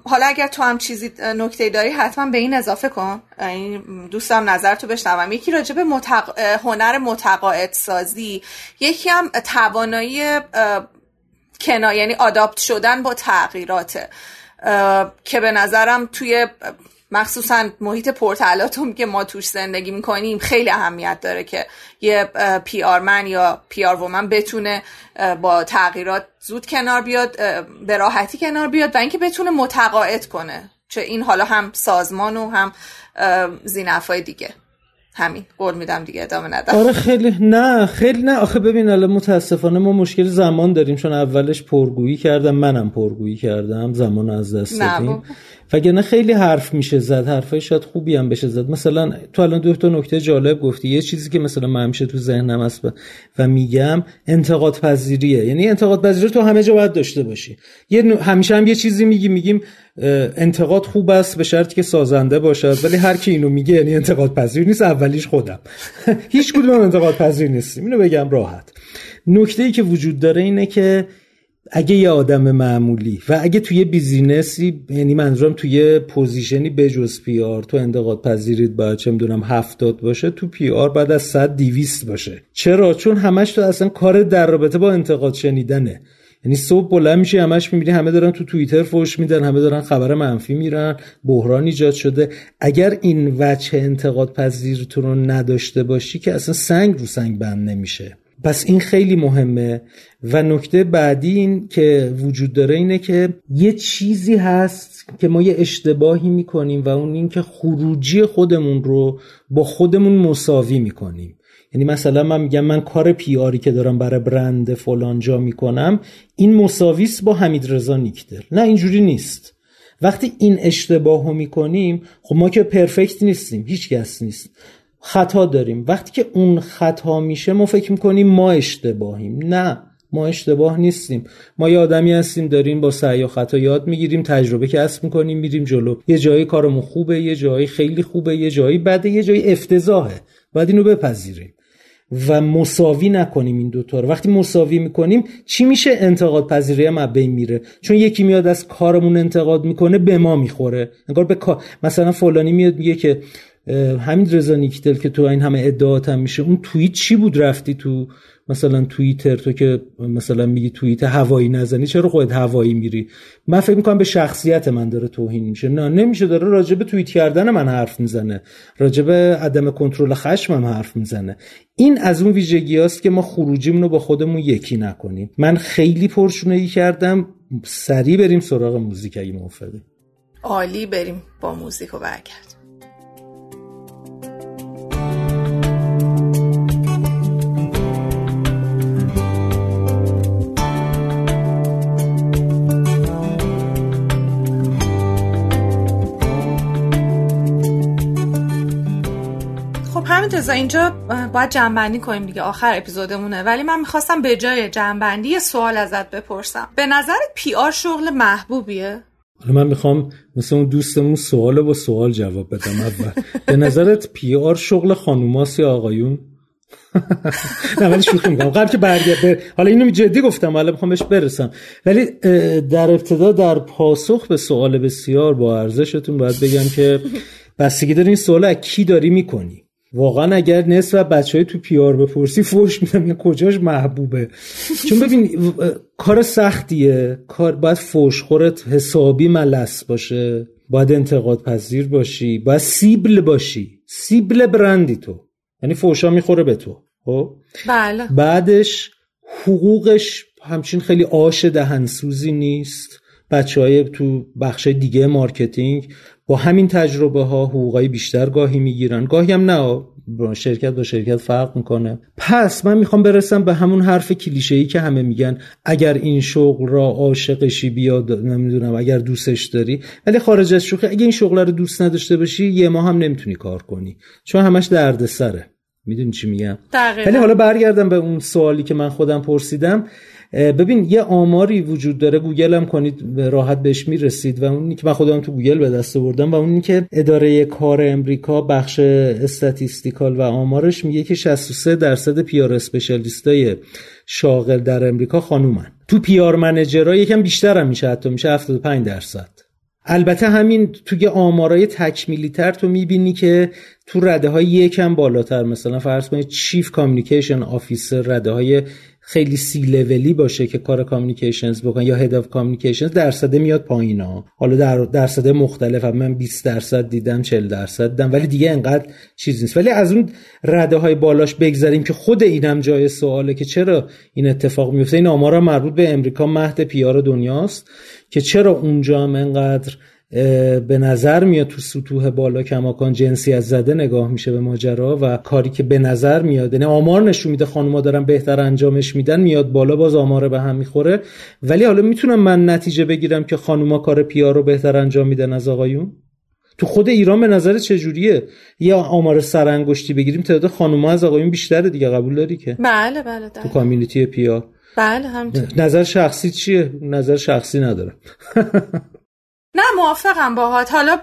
حالا اگر تو هم چیزی نکته داری حتما به این اضافه کن. دوستم نظر تو بشنوم. یکی راجع به متق... هنر متقاعد سازی یکی هم توانایی کنا یعنی آداپت شدن با تغییراته که به نظرم توی مخصوصا محیط پرتلاطم که ما توش زندگی می‌کنیم خیلی اهمیت داره که یه PR man یا PR woman بتونه با تغییرات زود کنار بیاد به راحتی کنار بیاد و اینکه بتونه متقاعد کنه چه این حالا هم سازمان و هم ذینفعای دیگه. همین. قول میدم دیگه ادامه ندم آره خیلی نه خیلی نه. آخه ببین الان متاسفانه ما مشکل زمان داریم چون اولش پرگویی کردم منم پرگویی کردم زمان از دست دادیم. وگرنه خیلی حرف میشه زد حرفای شاید خوبی هم بشه زد. مثلا تو الان دو تا نکته جالب گفتی. یه چیزی که مثلا من همیشه تو ذهنم هست و میگم انتقاد پذیریه یعنی انتقاد پذیری تو همه جا باید داشته باشی. یه همیشه هم یه چیزی میگی میگیم انتقاد خوب است به شرطی که سازنده باشد ولی هر کی اینو میگه یعنی انتقاد پذیر نیست اولیش خودم. هیچ کدوم انتقاد پذیر نیستیم. اینو بگم راحت. نکته ای که وجود داره اینه که اگه یه آدم معمولی و اگه توی business ی یعنی منظورم توی position ی بجز PR تو انتقاد پذیریت باید چه می‌دونم هفتاد باشه تو PR بعد از صد دیویست باشه. چرا؟ چون همش تو اصلا کار در رابطه با انتقاد شنیدنه. یعنی صبح بلند میشی همش می‌بینی همه دارن تو توییتر فوش میدن همه دارن خبر منفی میدن بحران ایجاد شده. اگر این وجه انتقاد پذیرتون رو نداشته باشی که اصلا سنگ رو سنگ بند نمیشه. پس این خیلی مهمه. و نکته بعدی این که وجود داره اینه که یه چیزی هست که ما یه اشتباهی می‌کنیم و اون این که خروجی خودمون رو با خودمون مساوی می‌کنیم. یعنی مثلا من میگم من کار پیاری که دارم برای برند فلان جا می‌کنم این مساویس با حمید رضا نیکدل. نه اینجوری نیست. وقتی این اشتباه رو می‌کنیم خب ما که پرفکت نیستیم هیچ کس نیست. خطا داریم. وقتی که اون خطا میشه ما فکر می‌کنیم ما اشتباهیم. نه ما اشتباه نیستیم. ما یه آدمی هستیم داریم با سعی و خطا یاد می‌گیریم تجربه کسب می‌کنیم میریم جلو. یه جایی کارمون خوبه یه جایی خیلی خوبه یه جایی بده یه جایی افتضاحه. باید اینو بپذیریم. و مساوی نکنیم این دوتا رو. وقتی مساوی می‌کنیم چی میشه؟ انتقاد پذیری هم بین میره. چون یکی میاد از کارمون انتقاد می‌کنه به ما می‌خوره. انگار به مثلا فلانی میاد میگه که همین رضا نیکتل که تو این همه ادعات هم میشه. اون توییت چی بود؟ رفتی تو مثلا توییتر تو که مثلا میگی توییت هوایی نزنی چرا خودت هوایی میری؟ من فکر می‌کنم به شخصیت من داره توهین میشه. نه نمیشه داره راجب توییت کردن من حرف می‌زنه. راجب عدم کنترل خشمم حرف می‌زنه. این از اون ویژگی است که ما خروجیمون رو با خودمون یکی نکنیم. من خیلی پرشونه کردم. سریع بریم سراغ موزیک اگه موافقی. عالی بریم با موزیک و برگرد همین اینجا باید جنبندی کنیم دیگه آخر اپیزودمونه. ولی من می‌خواستم به جای جنبندی یه سوال ازت بپرسم. به نظرت پی آر شغل محبوبیه؟ حالا من می‌خوام مثل اون دوستمون سوال با سوال جواب بدم اول. به نظرت پی آر شغل خانوماست یا آقایون؟ نه ولی شوخی می‌کنم. قبل که برگرد حالا اینو جدی گفتم حالا می‌خوام بهش برسم. ولی در ابتدا در پاسخ به سوال بسیار با ارزشتون باید بگم که بستگی داره این سوال از کی داری می‌کنی؟ واقعا اگر نصف بچه های تو پیار بپرسی فوش میدم. کجاش محبوبه؟ چون ببین کار سختیه. کار باید فوش خورت حسابی ملس باشه. باید انتقاد پذیر باشی. باید سیبل باشی. سیبل برندی تو. یعنی فوشا می‌خوره به تو. خب؟ بله. بعدش حقوقش همچین خیلی آش دهنسوزی نیست. بچه های تو بخش دیگه marketing با همین تجربه ها حقوقای بیشتر گاهی می‌گیرن. گاهی هم نه شرکت با شرکت فرق می‌کنه. پس من می‌خوام برسم به همون حرف کلیشه ای که همه میگن اگر این شغل را عاشقشی بیاد نمی‌دونم اگر دوستش داری. ولی خارج از شوخی اگر این شغل رو دوست نداشته باشی یه ماه هم نمی‌تونی کار کنی. چون همش دردسره. می‌دونی چی میگم؟ ولی حالا برگردم به اون سوالی که من خودم پرسیدم. ببین یه آماری وجود داره گوگل هم کنید راحت بهش می‌رسید و اونی که من خودم تو گوگل به دست آوردم و اونی که اداره کار امریکا بخش statistical و آمارش میگه که 63 درصد PR specialist های شاغل در امریکا خانومن. تو PR manager ها یکم بیشتر هم میشه حتی میشه 75 درصد. البته همین توی آمارای تکمیلی تر تو می‌بینی که تو رده های یکم بالاتر مثلا فرض کنید chief communication officer رده های خیلی سی لولی باشه که کار communications بکن یا head of communications درصده میاد پایین ها حالا در درصده مختلف هم من 20 درصد دیدم 40 درصد دیدم ولی دیگه انقدر چیز نیست. ولی از اون رده های بالاش بگذریم که خود اینم جای سواله که چرا این اتفاق میفته. این آمارا مربوط به امریکا مهد پیار دنیاست که چرا اونجا هم انقدر به نظر میاد تو سطوح بالا کماکان جنسیت زده نگاه میشه به ماجرا و کاری که به نظر میاد یعنی آمار نشون میده خانوما دارن بهتر انجامش میدن میاد بالا باز آماره به هم می‌خوره. ولی حالا می‌تونم من نتیجه بگیرم که خانوما کار پیار رو بهتر انجام میدن از آقایون؟ تو خود ایران به نظر چجوریه یا آمار سرانگشتی بگیریم تعداد خانوما از آقایون بیشتره دیگه قبول داری که؟ بله بله تو کامیونیتی پیار بله هم نظر شخصی چیه؟ نظر شخصی ندارم. نه موافقم باهات. حالا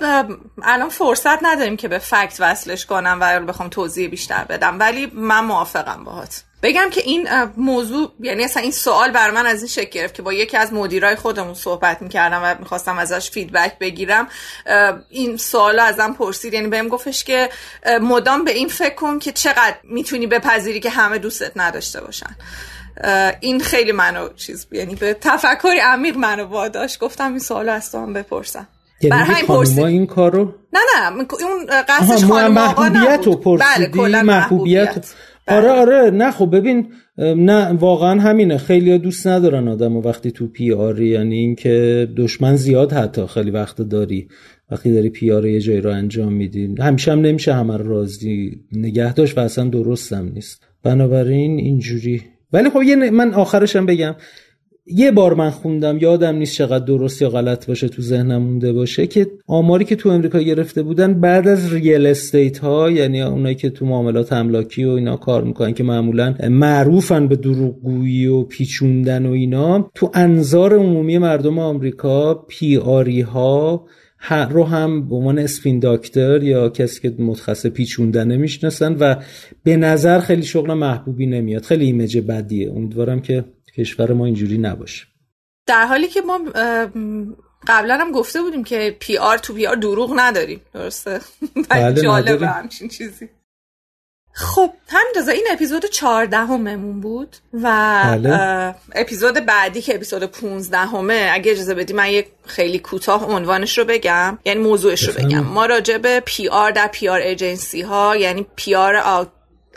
الان فرصت نداریم که به فکت وصلش کنم و بخوام توضیح بیشتر بدم ولی من موافقم باهات. بگم که این موضوع یعنی اصلا این سوال بر من از این شکل گرفت که با یکی از مدیرای خودمون صحبت می‌کردم و می‌خواستم ازش فیدبک بگیرم. این سوال ازم پرسید. یعنی بهم گفتش که مدام به این فکر کن که چقدر می‌تونی بپذیری که همه دوستت نداشته باشن. این خیلی منو چیز یعنی به تفکری عمیق منو واداش گفتم این سوالو از تو هم بپرسم. یعنی خانوما این کارو نه نه اون قصدش خانم آقا نبود. بله محبوبیت. آره بله. آره نه خب ببین نه واقعا همینه. خیلی دوست ندارن آدم و وقتی تو پی آری یعنی اینکه دشمن زیاد حتی خیلی وقت داری. وقتی داری PR یه جایی رو انجام میدی. همیشه هم نمیشه همه راضی نگه داشت و اصلا درستم نیست. بنابراین اینجوری ولی خب یه من آخرشم بگم. یه بار من خوندم یادم نیست چقدر درست یا غلط باشه تو ذهنم مونده باشه که آماری که تو امریکا گرفته بودن بعد از real estate ها یعنی اونایی که تو معاملات املاکی و اینا کار می‌کنن که معمولا معروفن به دروغگویی و پیچوندن و اینا تو انظار عمومی مردم آمریکا PR ی ها رو هم به عنوان spin doctor یا کسی که متخصص پیچوندن می‌شناسن و به نظر خیلی شغل محبوبی نمیاد. خیلی image بدیه. امیدوارم که کشور ما اینجوری نباشه. در حالی که ما قبلا هم گفته بودیم که PR تو PR دروغ نداریم. درسته؟ بله جالبه همچین چیزی. خب همین این اپیزود چهاردهممون بود و بله. اپیزود بعدی که اپیزود 15 همه اگه اجازه بدی من یک خیلی کوتاه عنوانش رو بگم یعنی موضوعش رو بگم. ما راجع به PR در PR agency ها یعنی PR out,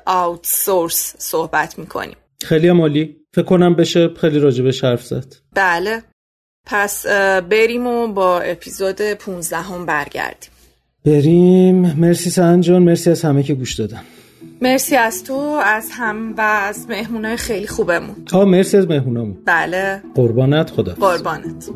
آوت سورس صحبت می‌کنیم. خیلی عمالی فکر کنم بشه خیلی راجبش حرف زد. بله. پس بریم و با اپیزود 15 هم برگردیم. بریم. مرسی سنجان. مرسی از همه که گوش دادن. مرسی از تو از هم و از مهمونای خیلی خوبمون. آه مرسی از مهمونامون. بله. قربانت خدا قربانت.